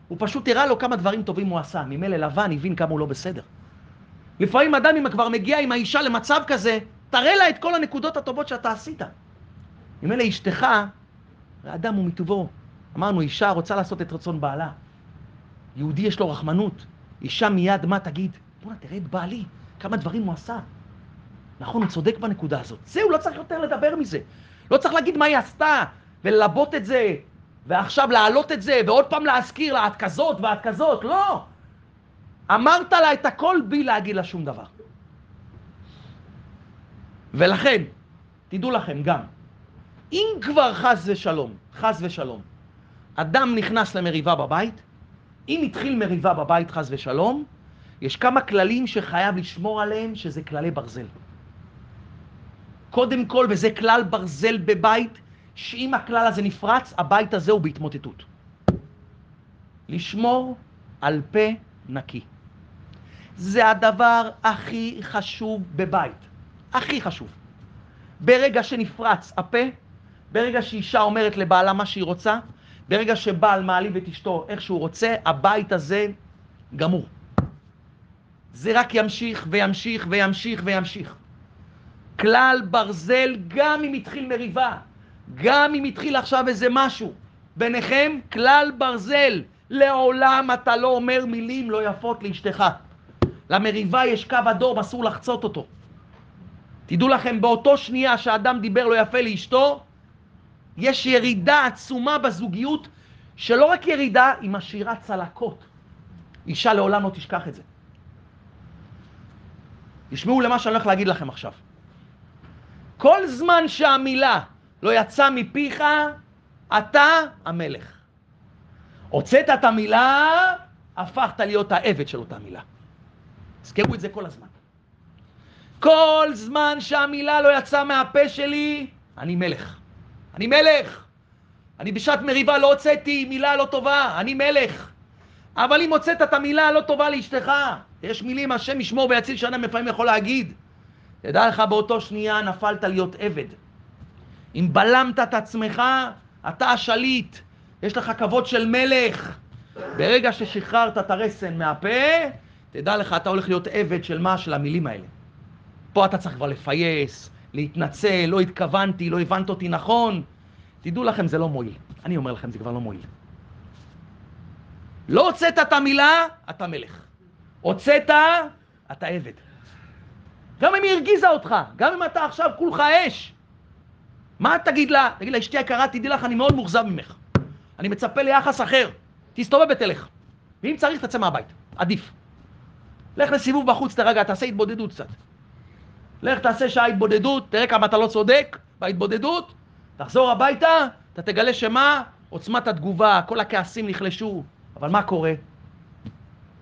[SPEAKER 1] הוא פשוט הראה לו כמה דברים טובים הוא עשה. ממילא לבן הבין כמה הוא לא בסדר. לפעמים אדם אם כבר מגיע עם האישה למצב כזה, תראה לה את כל הנקודות הטובות שאתה עשית. ממילא אשתך, האדם הוא מטובו. אמרנו, אישה רוצה לעשות את רצון בעלה. יהודי יש לו רחמנות. אישה מיד מה תגיד? בוא'נה, תראה את בעלי, כמה דברים הוא עשה. נכון, הוא צודק בנקודה הזאת. זהו, לא צריך יותר לדבר מזה. לא צריך להגיד מה היא עשתה, וללבות את זה, ועכשיו להעלות את זה, ועוד פעם להזכיר לה, את כזאת ואת כזאת. לא! אמרת לה את הכל בלי להגיד לה שום דבר. ולכן, תדעו לכם גם, אם כבר חס ושלום, חס ושלום, אדם נכנס למריבה בבית, אם התחיל מריבה בבית חס ושלום, יש כמה כללים שחייב לשמור עליהם, שזה כללי ברזל. קודם כל, וזה כלל ברזל בבית, שאם הכלל הזה נפרץ, הבית הזה הוא בהתמוטטות. לשמור על פה נקי. זה הדבר הכי חשוב בבית. הכי חשוב. ברגע שנפרץ הפה, ברגע שאישה אומרת לבעלה מה שהיא רוצה, ברגע שבעל מעליב את אשתו איך שהוא רוצה, הבית הזה גמור. זה רק ימשיך וימשיך וימשיך וימשיך. כלל ברזל, גם אם התחיל מריבה, גם אם התחיל עכשיו איזה משהו ביניכם, כלל ברזל, לעולם אתה לא אומר מילים לא יפות לאשתך. למריבה יש קו אדום, אסור לחצות אותו. תדעו לכם, באותו שנייה שאדם דיבר לא יפה לאשתו, יש ירידה עצומה בזוגיות, שלא רק ירידה, היא משאירה צלקות. אישה לעולם לא תשכח את זה. תשמעו למה שאני הולך להגיד לכם עכשיו. כל זמן שהמילה לא יצאה מפיך, אתה המלך. הוצאת את המילה, הפכת להיות העבד של אותה מילה. תזכרו את זה כל הזמן. כל זמן שהמילה לא יצאה מהפה שלי, אני מלך. אני מלך. אני בשעת מריבה לא הוצאתי מילה לא טובה, אני מלך. אבל אם הוצאת את המילה הלא טובה לאשתך, יש מילים, השם ישמור ויציל שאדם לפעמים יכול להגיד. תדע לך, באותו שנייה נפלת להיות עבד. אם בלמת את עצמך, אתה השליט. יש לך כבוד של מלך. ברגע ששחררת את הרסן מהפה, תדע לך, אתה הולך להיות עבד של מה? של המילים האלה. פה אתה צריך כבר לפייס, להתנצל, לא התכוונתי, לא הבנת אותי נכון. תדעו לכם, זה לא מועיל. אני אומר לכם, זה כבר לא מועיל. לא הוצאת את המילה, אתה מלך. הוצאת, אתה עבד. גם אם היא הרגיזה אותך, גם אם אתה עכשיו כולך אש. מה תגיד לה? תגיד לה, אשתי היקרה, תדעי לך, אני מאוד מאוכזב ממך. אני מצפה ליחס אחר. תסתובב ותלך. ואם צריך, תצא מהבית. עדיף. לך לסיבוב בחוץ, תרגע, תעשה התבודדות קצת. לך תעשה שעה התבודדות, תראה כמה אתה לא צודק בהתבודדות, תחזור הביתה, אתה תגלה שמה? עוצמת התגובה, כל הכעסים נחלשו. אבל מה קורה?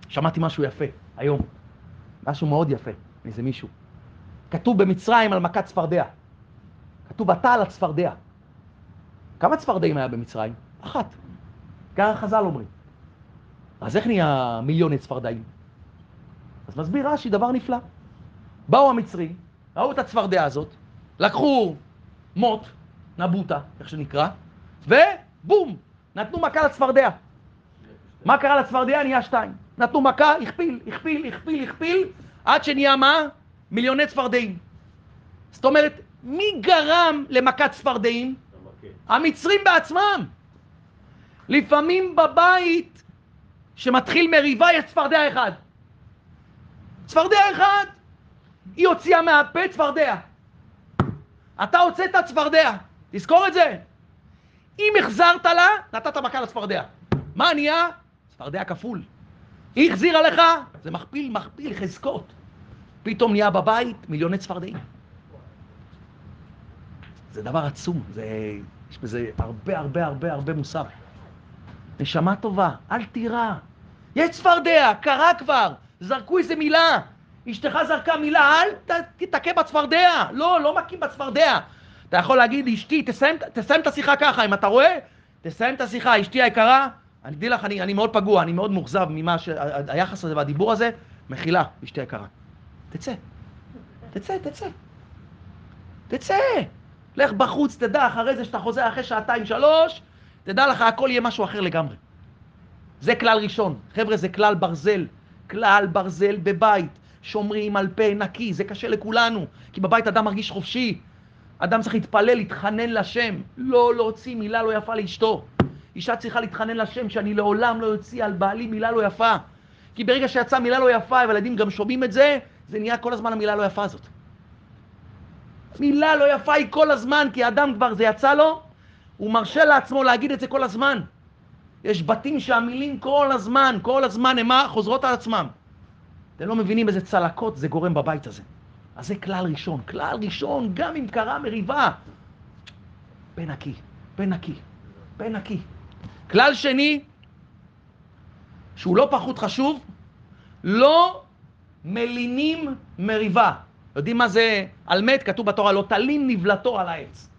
[SPEAKER 1] שמעתי משהו יפה היום, משהו מאוד יפה מאיזה מישהו. כתוב במצרים על מכת צפרדע. כתוב אתה על הצפרדע. כמה צפרדעים היה במצרים? אחת. ככה חז"ל אומרים. אז איך נהיה מיליוני צפרדעים? אז מסביר רש"י דבר נפלא. באו המצרים, ראו את הצפרדע הזאת, לקחו מוט, נבוטה, איך שנקרא, ובום, נתנו מכה לצפרדע. מה קרה לצפרדע? נהיה שתיים. נתנו מכה, הכפיל, הכפיל, הכפיל, הכפיל, עד שנהיה מה? מיליוני צפרדעים. זאת אומרת, מי גרם למכת צפרדעים? המצרים בעצמם. לפעמים בבית שמתחיל מריבה יש צפרדע אחד. צפרדע אחד. היא הוציאה מהפה צפרדע. אתה הוצאת צפרדע, תזכור את זה. אם החזרת לה, נתת מכה לצפרדע. מה נהיה? צפרדע כפול. היא החזירה לך, זה מכפיל, מכפיל חזקות. פתאום נהיה בבית מיליוני צפרדעים. זה דבר עצום, זה, יש בזה הרבה הרבה הרבה הרבה מוסר. נשמה טובה, אל תירא. יש צפרדע, קרה כבר, זרקו איזה מילה. אשתך זרקה מילה, אל תתקה בצפרדע. לא, לא מכים בצפרדע. אתה יכול להגיד, אשתי, תסיים, תסיים את השיחה ככה, אם אתה רואה, תסיים את השיחה, אשתי היקרה, אני אגיד לך, אני, אני מאוד פגוע, אני מאוד מאוכזב ממה שהיחס הזה והדיבור הזה, מחילה, אשתי היקרה. תצא, תצא, תצא. תצא. לך בחוץ, תדע, אחרי זה שאתה חוזר אחרי שעתיים, שלוש, תדע לך, הכל יהיה משהו אחר לגמרי. זה כלל ראשון. חבר'ה, זה כלל ברזל. כלל ברזל בבית. שומרים על פה נקי, זה קשה לכולנו. כי בבית אדם מרגיש חופשי. אדם צריך להתפלל, להתחנן לשם. לא להוציא מילה לא יפה לאשתו. אישה צריכה להתחנן לשם שאני לעולם לא אוציא על בעלי מילה לא יפה. כי ברגע שיצאה מילה לא יפה, והילדים גם שומעים את זה, זה נהיה כל הזמן המילה לא יפה הזאת. מילה לא יפה היא כל הזמן, כי האדם כבר, זה יצא לו, הוא מרשה לעצמו להגיד את זה כל הזמן. יש בתים שהמילים כל הזמן, כל הזמן, הם מה? חוזרות על עצמם. אתם לא מבינים איזה צלקות זה גורם בבית הזה. אז זה כלל ראשון. כלל ראשון, גם אם קרה מריבה. פן נקי, פן נקי, פן נקי. כלל שני, שהוא לא פחות חשוב, לא מלינים מריבה. יודעים מה זה על מת? כתוב בתורה, לא תלין נבלתו על העץ.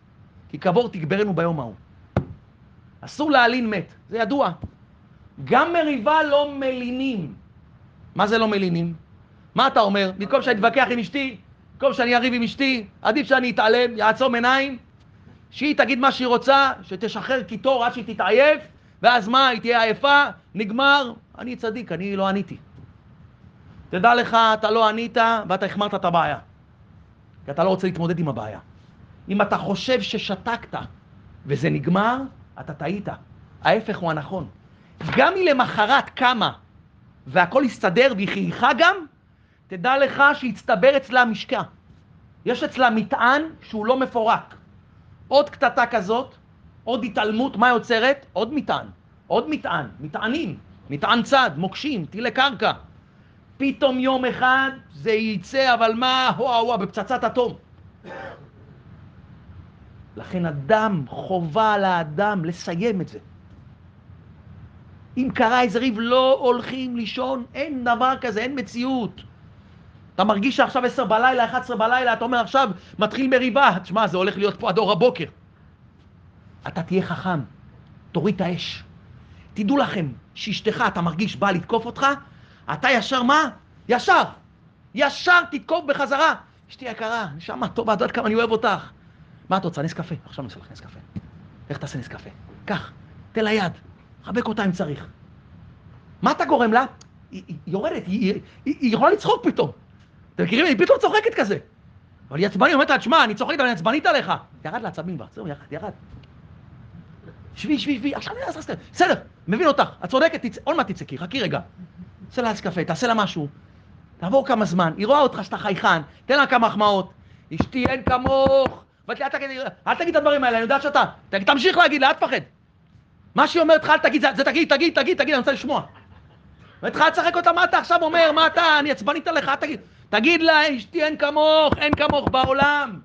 [SPEAKER 1] כי קבור תגברנו ביום ההוא. אסור להלין מת, זה ידוע. גם מריבה לא מלינים. מה זה לא מלינים? מה אתה אומר? במקום שאני אתווכח עם אשתי, במקום שאני אריב עם אשתי, עדיף שאני אתעלם, יעצום עיניים, שהיא תגיד מה שהיא רוצה, שתשחרר קיטור עד שהיא תתעייף, ואז מה, היא תהיה עייפה, נגמר, אני צדיק, אני לא עניתי. תדע לך, אתה לא ענית ואתה החמרת את הבעיה. כי אתה לא רוצה להתמודד עם הבעיה. אם אתה חושב ששתקת וזה נגמר, אתה טעית. ההפך הוא הנכון. גם אם למחרת קמה והכל הסתדר והיא חייכה גם, תדע לך שהצטבר אצלה משקע. יש אצלה מטען שהוא לא מפורק. עוד קטטה כזאת, עוד התעלמות, מה יוצרת? עוד מטען, עוד מטען, מטענים, מטען צד, מוקשים, טילי קרקע. פתאום יום אחד זה יצא, אבל מה, וואה וואה, בפצצת אטום. לכן אדם, חובה על האדם לסיים את זה. אם קרה איזה ריב, לא הולכים לישון, אין דבר כזה, אין מציאות. אתה מרגיש שעכשיו עשר בלילה, 11 בלילה, אתה אומר עכשיו מתחיל מריבה, תשמע, זה הולך להיות פה עד אור הבוקר. אתה תהיה חכם, תוריד את האש. תדעו לכם, שאשתך, אתה מרגיש, באה לתקוף אותך, אתה ישר מה? ישר. ישר תתקוף בחזרה. אשתי יקרה, נשמה טובה, את יודעת כמה אני אוהב אותך. מה את רוצה? נס קפה. עכשיו אני אעשה לך נס קפה. איך תעשה נס קפה? קח, תן לה יד, חבק אותה אם צריך. מה אתה גורם לה? היא, היא יורדת, היא, היא, היא יכולה לצחוק פתאום. אתם מכירים? היא פתאום צוחקת כזה. אבל היא עצבנית, אומרת לה, תשמע, אני צוחקת, אבל אני עצבנית עליך. ירד לעצבים כבר, זהו, ירד, ירד. שבי, שבי, שבי, עכשיו אני אעשה בסדר, מבין אותך, את צודקת, עוד מעט תצעקי, חכי רגע. תעשה לה קפה, תעשה לה משהו, תעבור כמה זמן, היא רואה אותך שאתה חייכן, תן לה כמה החמאות, אשתי אין כמוך, אל תגיד, אל תגיד את הדברים האלה, אני יודעת שאתה, תמשיך להגיד לה, אל תפחד. מה שהיא אומרת לך, אל תגיד, זה תגיד, תגיד, תגיד, תגיד, אני רוצה לשמוע. ואתה לך לשחק אותה, מה אתה עכשיו אומר, מה אתה, אני עצבנית עליך, אל תגיד. תגיד לה, אשתי אין כמוך, אין כמוך בעולם.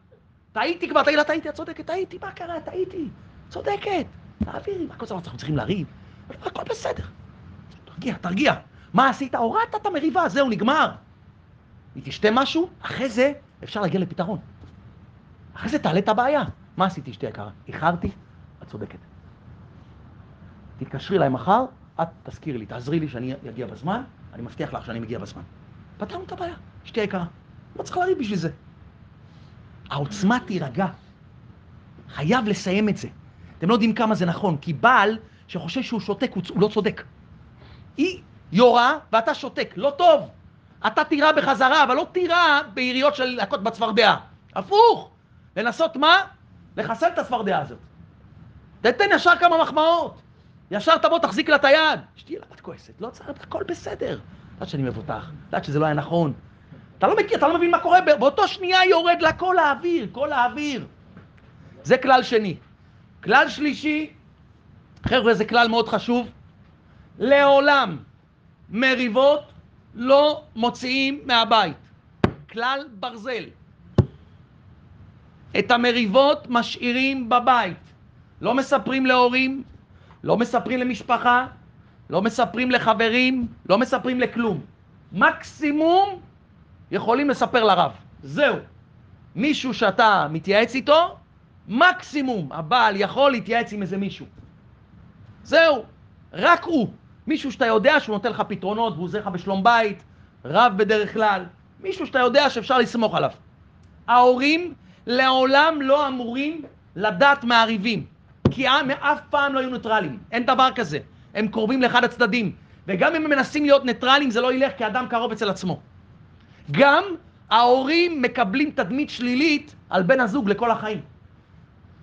[SPEAKER 1] טעיתי כבר, תגיד לה, טעיתי, את צודקת, טעיתי, מה קרה, טעיתי, צודקת. תעבירי, מה כל הזמן אנחנו צריכים לריב? הכל בסדר. תרגיע, תרגיע. מה עשית? הורדת את המריבה, זהו, נגמר. היא תשתה משהו, אחרי זה אפשר להגיע לפתרון. אחרי זה תעלה את הבעיה. מה עשיתי, אשתי יקרה? איחרתי? את צודקת. תתקשרי אליי מחר, את תזכירי לי, תעזרי לי שאני אגיע בזמן, אני מבטיח לך שאני מגיע בזמן. פתרנו את הבעיה, אשתי היקרה. לא צריך לריב בשביל זה. העוצמה תירגע. חייב לסיים את זה. אתם לא יודעים כמה זה נכון, כי בעל שחושב שהוא שותק, הוא לא צודק. היא יורה ואתה שותק, לא טוב. אתה תירה בחזרה, אבל לא תירה ביריות של להכות בצפרדע. הפוך, לנסות מה? לחסל את הצפרדע הזאת. תתן ישר כמה מחמאות. ישר תבוא, תחזיק לה את היד. שתהיה לה, את כועסת, לא צריך, הכל בסדר. יודעת שאני מבוטח, יודעת שזה לא היה נכון. אתה לא מכיר, אתה לא מבין מה קורה, באותו שנייה יורד לה כל האוויר, כל האוויר. זה כלל שני. כלל שלישי, חבר'ה, זה כלל מאוד חשוב, לעולם מריבות לא מוציאים מהבית. כלל ברזל. את המריבות משאירים בבית. לא מספרים להורים, לא מספרים למשפחה, לא מספרים לחברים, לא מספרים לכלום. מקסימום יכולים לספר לרב. זהו. מישהו שאתה מתייעץ איתו, מקסימום הבעל יכול להתייעץ עם איזה מישהו. זהו, רק הוא. מישהו שאתה יודע שהוא נותן לך פתרונות והוא עוזר לך בשלום בית, רב בדרך כלל, מישהו שאתה יודע שאפשר לסמוך עליו. ההורים לעולם לא אמורים לדעת מהריבים, כי הם אף פעם לא היו ניטרלים, אין דבר כזה. הם קרובים לאחד הצדדים, וגם אם הם מנסים להיות ניטרלים זה לא ילך כי אדם קרוב אצל עצמו. גם ההורים מקבלים תדמית שלילית על בן הזוג לכל החיים.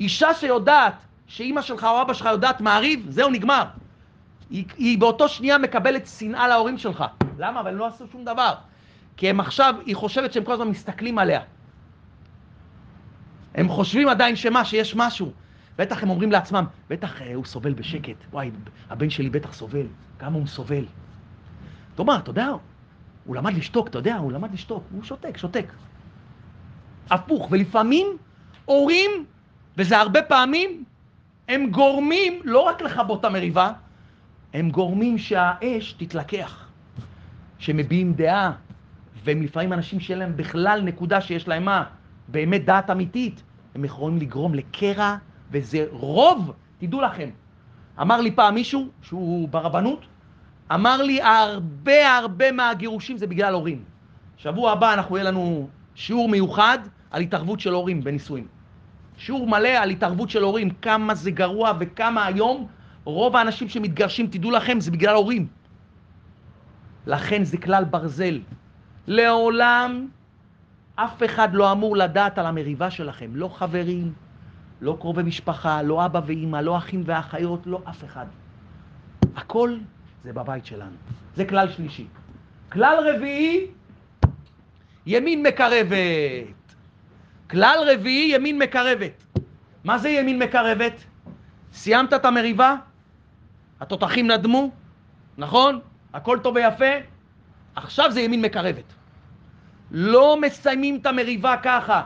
[SPEAKER 1] אישה שיודעת שאימא שלך או אבא שלך יודעת מעריב, זהו, נגמר. היא, היא באותו שנייה מקבלת שנאה להורים שלך. למה? אבל הם לא עשו שום דבר. כי הם עכשיו, היא חושבת שהם כל הזמן מסתכלים עליה. הם חושבים עדיין שמה, שיש משהו. בטח הם אומרים לעצמם, בטח אה, הוא סובל בשקט. וואי, הבן שלי בטח סובל. כמה הוא סובל. תאמר, אתה יודע, הוא למד לשתוק, אתה יודע, הוא למד לשתוק. הוא שותק, שותק. הפוך, ולפעמים הורים וזה הרבה פעמים, הם גורמים לא רק לכבות את המריבה, הם גורמים שהאש תתלקח, שמביעים דעה, והם לפעמים אנשים שאין להם בכלל נקודה שיש להם מה, באמת דעת אמיתית, הם יכולים לגרום לקרע, וזה רוב, תדעו לכם. אמר לי פעם מישהו, שהוא ברבנות, אמר לי, הרבה הרבה מהגירושים זה בגלל הורים. שבוע הבא אנחנו, יהיה לנו שיעור מיוחד על התערבות של הורים בנישואים. שיעור מלא על התערבות של הורים, כמה זה גרוע וכמה היום רוב האנשים שמתגרשים, תדעו לכם, זה בגלל הורים. לכן זה כלל ברזל. לעולם אף אחד לא אמור לדעת על המריבה שלכם, לא חברים, לא קרובי משפחה, לא אבא ואימא, לא אחים ואחיות, לא אף אחד. הכל זה בבית שלנו. זה כלל שלישי. כלל רביעי, ימין מקרבת. כלל רביעי, ימין מקרבת. מה זה ימין מקרבת? סיימת את המריבה? התותחים נדמו, נכון? הכל טוב ויפה? עכשיו זה ימין מקרבת. לא מסיימים את המריבה ככה.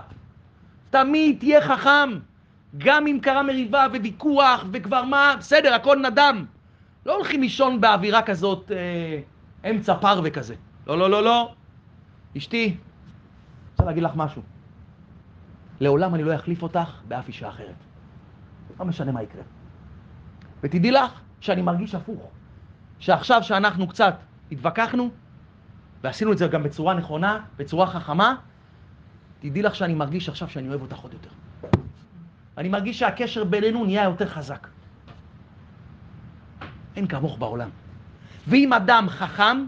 [SPEAKER 1] תמיד תהיה חכם. גם אם קרה מריבה וויכוח וכבר מה, בסדר, הכל נדם. לא הולכים לישון באווירה כזאת, אה, אמצע פרווה כזה. לא, לא, לא, לא. אשתי, רוצה להגיד לך משהו. לעולם אני לא אחליף אותך באף אישה אחרת. לא משנה מה יקרה. ותדעי לך שאני מרגיש הפוך. שעכשיו שאנחנו קצת התווכחנו, ועשינו את זה גם בצורה נכונה, בצורה חכמה, תדעי לך שאני מרגיש עכשיו שאני אוהב אותך עוד יותר. אני מרגיש שהקשר בינינו נהיה יותר חזק. אין כמוך בעולם. ואם אדם חכם,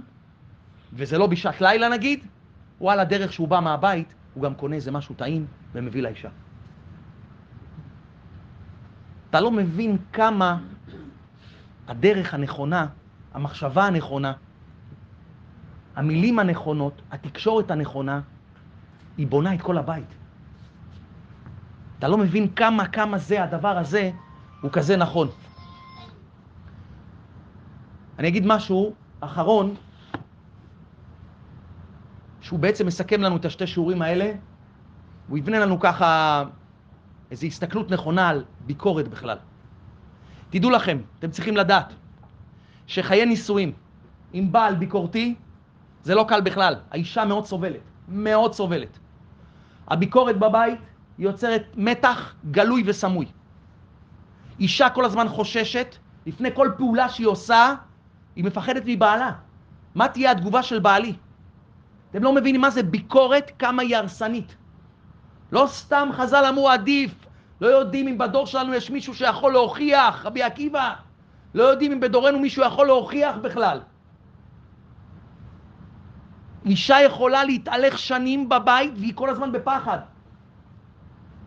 [SPEAKER 1] וזה לא בשעת לילה נגיד, הוא על הדרך שהוא בא מהבית, הוא גם קונה איזה משהו טעים ומביא לאישה. אתה לא מבין כמה הדרך הנכונה, המחשבה הנכונה, המילים הנכונות, התקשורת הנכונה, היא בונה את כל הבית. אתה לא מבין כמה, כמה זה, הדבר הזה, הוא כזה נכון. אני אגיד משהו אחרון, שהוא בעצם מסכם לנו את השתי שיעורים האלה, הוא יבנה לנו ככה איזו הסתכלות נכונה על ביקורת בכלל. תדעו לכם, אתם צריכים לדעת, שחיי נישואים עם בעל ביקורתי, זה לא קל בכלל. האישה מאוד סובלת, מאוד סובלת. הביקורת בבית יוצרת מתח גלוי וסמוי. אישה כל הזמן חוששת, לפני כל פעולה שהיא עושה, היא מפחדת מבעלה. מה תהיה התגובה של בעלי? אתם לא מבינים מה זה ביקורת, כמה היא הרסנית. לא סתם חז"ל אמרו עדיף, לא יודעים אם בדור שלנו יש מישהו שיכול להוכיח, רבי עקיבא, לא יודעים אם בדורנו מישהו יכול להוכיח בכלל. אישה יכולה להתהלך שנים בבית והיא כל הזמן בפחד.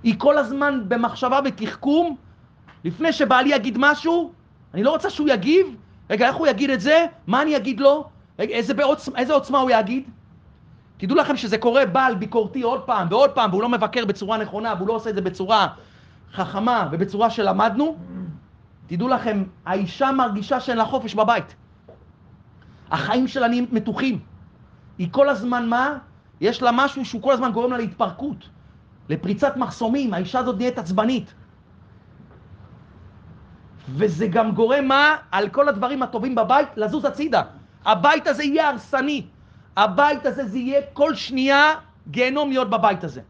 [SPEAKER 1] היא כל הזמן במחשבה ותחכום, לפני שבעלי יגיד משהו, אני לא רוצה שהוא יגיב, רגע, איך הוא יגיד את זה? מה אני אגיד לו? איזה, בעוצ... איזה עוצמה הוא יגיד? תדעו לכם שזה קורה בעל ביקורתי עוד פעם ועוד פעם, והוא לא מבקר בצורה נכונה, והוא לא עושה את זה בצורה חכמה ובצורה שלמדנו, תדעו לכם, האישה מרגישה שאין לה חופש בבית. החיים שלה נהיים מתוחים. היא כל הזמן מה? יש לה משהו שהוא כל הזמן גורם לה להתפרקות, לפריצת מחסומים, האישה הזאת נהיית עצבנית. וזה גם גורם מה? על כל הדברים הטובים בבית, לזוז הצידה. הבית הזה יהיה הרסני. הבית הזה זה יהיה כל שנייה גיהנום להיות בבית הזה.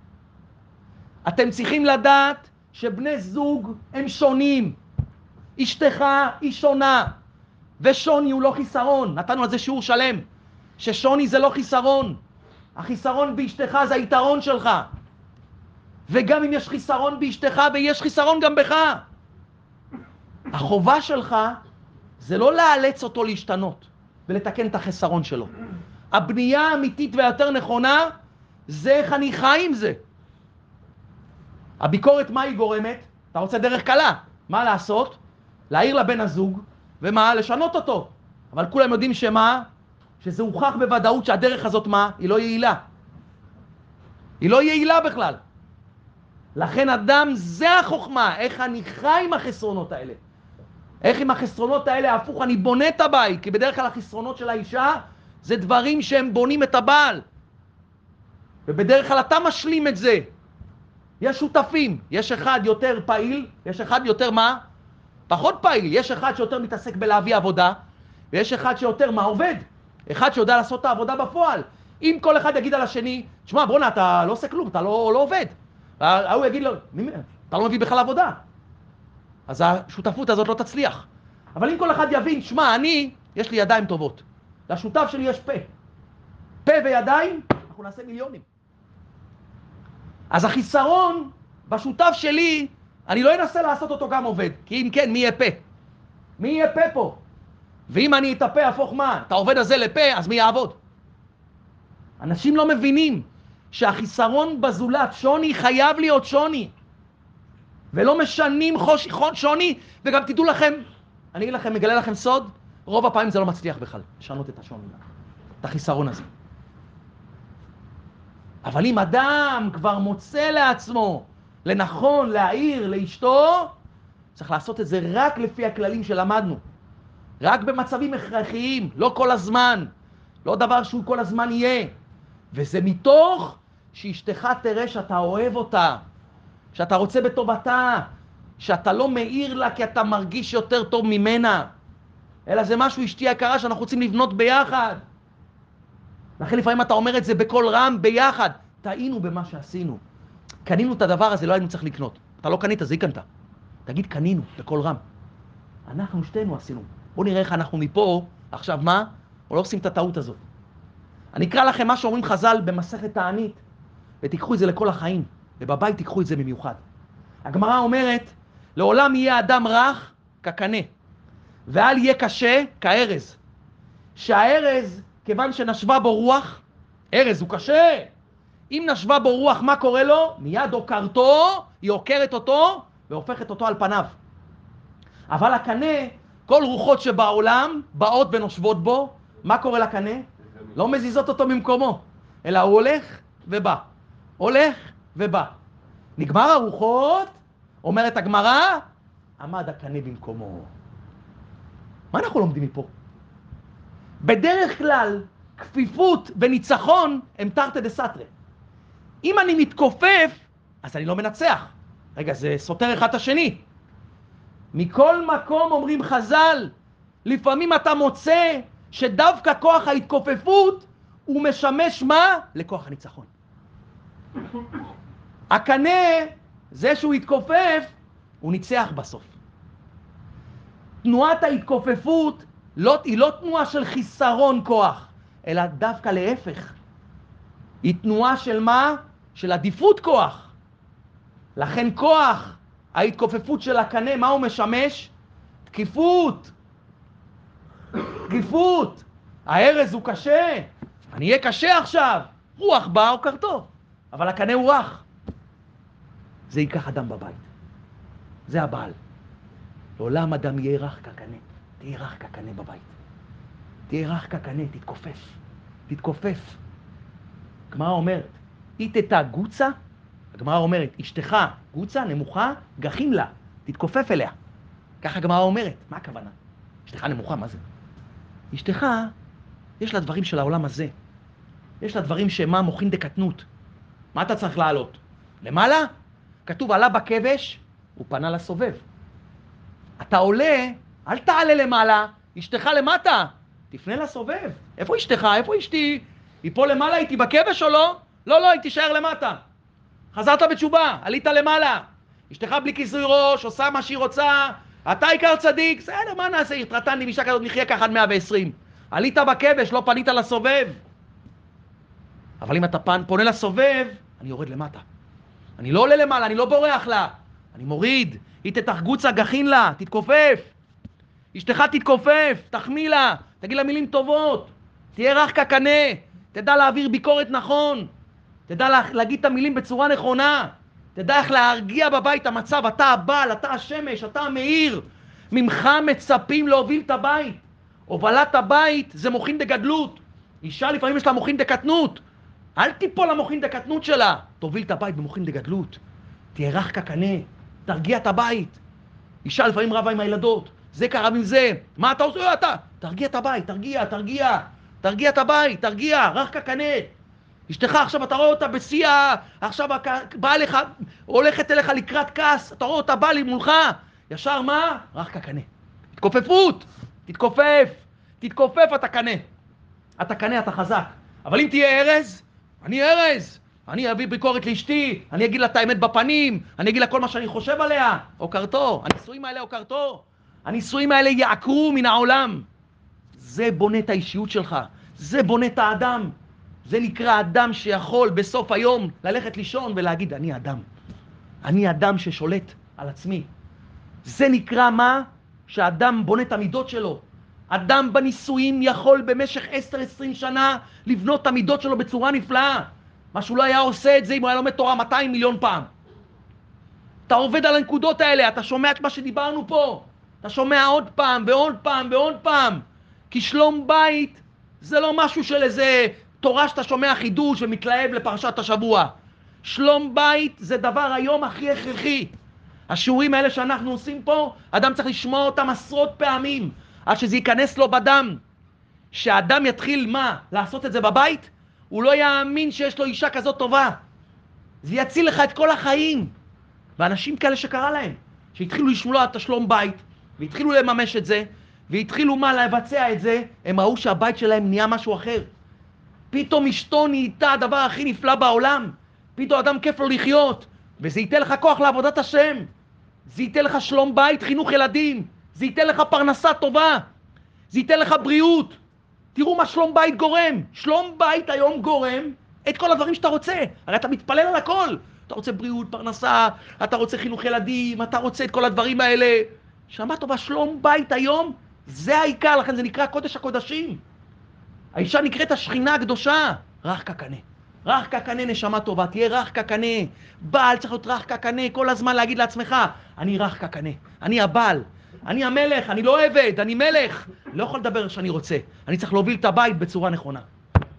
[SPEAKER 1] אתם צריכים לדעת שבני זוג הם שונים. אשתך היא שונה, ושוני הוא לא חיסרון. נתנו על זה שיעור שלם, ששוני זה לא חיסרון. החיסרון באשתך זה היתרון שלך. וגם אם יש חיסרון באשתך, ויש חיסרון גם בך. החובה שלך זה לא לאלץ אותו להשתנות ולתקן את החסרון שלו. הבנייה האמיתית והיותר נכונה זה איך אני חי עם זה. הביקורת, מה היא גורמת? אתה רוצה דרך קלה. מה לעשות? להעיר לבן הזוג, ומה? לשנות אותו. אבל כולם יודעים שמה? שזה הוכח בוודאות שהדרך הזאת מה? היא לא יעילה. היא לא יעילה בכלל. לכן אדם, זה החוכמה, איך אני חי עם החסרונות האלה. איך עם החסרונות האלה, הפוך, אני בונה את הבית, כי בדרך כלל החסרונות של האישה זה דברים שהם בונים את הבעל. ובדרך כלל אתה משלים את זה. יש שותפים, יש אחד יותר פעיל, יש אחד יותר מה? פחות פעיל. יש אחד שיותר מתעסק בלהביא עבודה, ויש אחד שיותר מה עובד. אחד שיודע לעשות את העבודה בפועל. אם כל אחד יגיד על השני, תשמע, בואנה, אתה לא עושה כלום, אתה לא, לא עובד. ההוא יגיד לו, אתה לא מביא בכלל עבודה. אז השותפות הזאת לא תצליח. אבל אם כל אחד יבין, שמע, אני, יש לי ידיים טובות. לשותף שלי יש פה. פה וידיים, אנחנו נעשה מיליונים. אז החיסרון בשותף שלי, אני לא אנסה לעשות אותו גם עובד, כי אם כן, מי יהיה פה? מי יהיה פה פה? ואם אני את הפה אהפוך מה? את העובד הזה לפה, אז מי יעבוד? אנשים לא מבינים שהחיסרון בזולת, שוני, חייב להיות שוני. ולא משנים חוש, שוני, וגם תדעו לכם, אני אגיד לכם, מגלה לכם סוד, רוב הפעמים זה לא מצליח בכלל, לשנות את השוני, את החיסרון הזה. אבל אם אדם כבר מוצא לעצמו לנכון להעיר לאשתו, צריך לעשות את זה רק לפי הכללים שלמדנו. רק במצבים הכרחיים, לא כל הזמן. לא דבר שהוא כל הזמן יהיה. וזה מתוך שאשתך תראה שאתה אוהב אותה, שאתה רוצה בטובתה, שאתה לא מאיר לה כי אתה מרגיש יותר טוב ממנה, אלא זה משהו, אשתי יקרה, שאנחנו רוצים לבנות ביחד. לכן לפעמים אתה אומר את זה בקול רם, ביחד. טעינו במה שעשינו. קנינו את הדבר הזה, לא היינו צריך לקנות. אתה לא קנית, זה היא קנתה. תגיד, קנינו, בקול רם. אנחנו שתינו עשינו. בואו נראה איך אנחנו מפה, עכשיו מה? אנחנו לא עושים את הטעות הזאת. אני אקרא לכם מה שאומרים חז"ל במסכת תענית, ותיקחו את זה לכל החיים, ובבית תיקחו את זה במיוחד. הגמרא אומרת, לעולם יהיה אדם רך כקנה, ואל יהיה קשה כארז. שהארז, כיוון שנשבה בו רוח, ארז הוא קשה. אם נשבה בו רוח, מה קורה לו? מיד עוקרתו, היא עוקרת אותו והופכת אותו על פניו. אבל הקנה, כל רוחות שבעולם באות ונושבות בו, מה קורה לקנה? לא מזיזות אותו ממקומו, אלא הוא הולך ובא. הולך ובא. נגמר הרוחות, אומרת הגמרא, עמד הקנה במקומו. מה אנחנו לומדים מפה? בדרך כלל, כפיפות וניצחון הם תרתי דה סתרי. אם אני מתכופף, אז אני לא מנצח. רגע, זה סותר אחד את השני. מכל מקום אומרים חז"ל, לפעמים אתה מוצא שדווקא כוח ההתכופפות הוא משמש מה? לכוח הניצחון. הקנה, זה שהוא התכופף, הוא ניצח בסוף. תנועת ההתכופפות לא, היא לא תנועה של חיסרון כוח, אלא דווקא להפך. היא תנועה של מה? של עדיפות כוח. לכן כוח, ההתכופפות של הקנה, מה הוא משמש? תקיפות. תקיפות. הארז הוא קשה, אני אהיה קשה עכשיו. רוח באה או קרתו, אבל הקנה הוא רך. זה ייקח אדם בבית. זה הבעל. לעולם אדם יהיה רך כקנה. תהיה רך כקנה בבית. תהיה רך כקנה, תתכופף. תתכופף. הגמרא אומרת, איתתה גוצה, הגמרא אומרת, אשתך גוצה, נמוכה, גחים לה, תתכופף אליה. ככה הגמרא אומרת, מה הכוונה? אשתך נמוכה, מה זה? אשתך, יש לה דברים של העולם הזה. יש לה דברים שמה מוכין דקטנות. מה אתה צריך לעלות? למעלה? כתוב עלה בכבש, הוא פנה לסובב. אתה עולה, אל תעלה למעלה, אשתך למטה, תפנה לסובב. איפה אשתך? איפה אשתי? היא פה למעלה איתי בכבש או לא? לא, לא, היא תישאר למטה. חזרת בתשובה, עלית למעלה. אשתך בלי כיסוי ראש, עושה מה שהיא רוצה, אתה עיקר צדיק, בסדר, מה נעשה? התרתן אישה כזאת, נחיה ככה עד 120. עלית בכבש, לא פנית לסובב. אבל אם אתה פן, פונה לסובב, אני יורד למטה. אני לא עולה למעלה, אני לא בורח לה. אני מוריד. היא תתחגוצה גחין לה, תתכופף. אשתך תתכופף, תחמיא לה, תגיד לה מילים טובות. תהיה רך כקנה, תדע להעביר ביקורת נכון. תדע לה, להגיד את המילים בצורה נכונה. תדע איך להרגיע בבית המצב, אתה הבעל, אתה השמש, אתה המאיר. ממך מצפים להוביל את הבית. הובלת הבית זה מוחין דגדלות. אישה לפעמים יש לה מוחין דקטנות. אל תיפול למוחין דקטנות שלה. תוביל את הבית במוחין דגדלות. תהיה רך כקנה, תרגיע את הבית. אישה לפעמים רבה עם הילדות, זה קרה עם זה, מה אתה עושה? אתה, תרגיע את הבית, תרגיע, תרגיע, תרגיע את הבית, תרגיע, רך כקנה. אשתך עכשיו אתה רואה אותה בשיא, עכשיו באה לך, הולכת אליך לקראת כעס, אתה רואה אותה באה לי מולך, ישר מה? רך כקנה. התכופפות, תתכופף, תתכופף אתה קנה. אתה קנה, אתה חזק. אבל אם תהיה ארז, אני ארז. אני אביא ביקורת לאשתי, אני אגיד לה את האמת בפנים, אני אגיד לה כל מה שאני חושב עליה. הוקרתו, הנישואים האלה הוקרתו. הנישואים האלה יעקרו מן העולם. זה בונה את האישיות שלך, זה בונה את האדם. זה נקרא אדם שיכול בסוף היום ללכת לישון ולהגיד, אני אדם. אני אדם ששולט על עצמי. זה נקרא מה? שאדם בונה את המידות שלו. אדם בנישואים יכול במשך 10-20 שנה לבנות את המידות שלו בצורה נפלאה. מה שהוא לא היה עושה את זה אם הוא היה לומד תורה 200 מיליון פעם. אתה עובד על הנקודות האלה, אתה שומע את מה שדיברנו פה. אתה שומע עוד פעם ועוד פעם ועוד פעם. כי שלום בית זה לא משהו של איזה תורה שאתה שומע חידוש ומתלהב לפרשת השבוע. שלום בית זה דבר היום הכי הכרחי. השיעורים האלה שאנחנו עושים פה, אדם צריך לשמוע אותם עשרות פעמים, עד שזה ייכנס לו בדם. שאדם יתחיל מה? לעשות את זה בבית? הוא לא יאמין שיש לו אישה כזאת טובה. זה יציל לך את כל החיים. ואנשים כאלה שקרה להם, שהתחילו לשמוע את השלום בית, והתחילו לממש את זה, והתחילו מה? לבצע את זה, הם ראו שהבית שלהם נהיה משהו אחר. פתאום אשתו נהייתה הדבר הכי נפלא בעולם. פתאום אדם כיף לו לחיות, וזה ייתן לך כוח לעבודת השם. זה ייתן לך שלום בית, חינוך ילדים. זה ייתן לך פרנסה טובה. זה ייתן לך בריאות. תראו מה שלום בית גורם. שלום בית היום גורם את כל הדברים שאתה רוצה. הרי אתה מתפלל על הכל. אתה רוצה בריאות, פרנסה, אתה רוצה חינוך ילדים, אתה רוצה את כל הדברים האלה. שמע טובה, שלום בית היום, זה העיקר, לכן זה נקרא קודש הקודשים. האישה נקראת השכינה הקדושה, רך כקנה. רך כקנה נשמה טובה, תהיה רך כקנה. בעל צריך להיות רך כקנה, כל הזמן להגיד לעצמך, אני רך כקנה, אני הבעל, אני המלך, אני לא עבד, אני מלך. לא יכול לדבר שאני רוצה, אני צריך להוביל את הבית בצורה נכונה.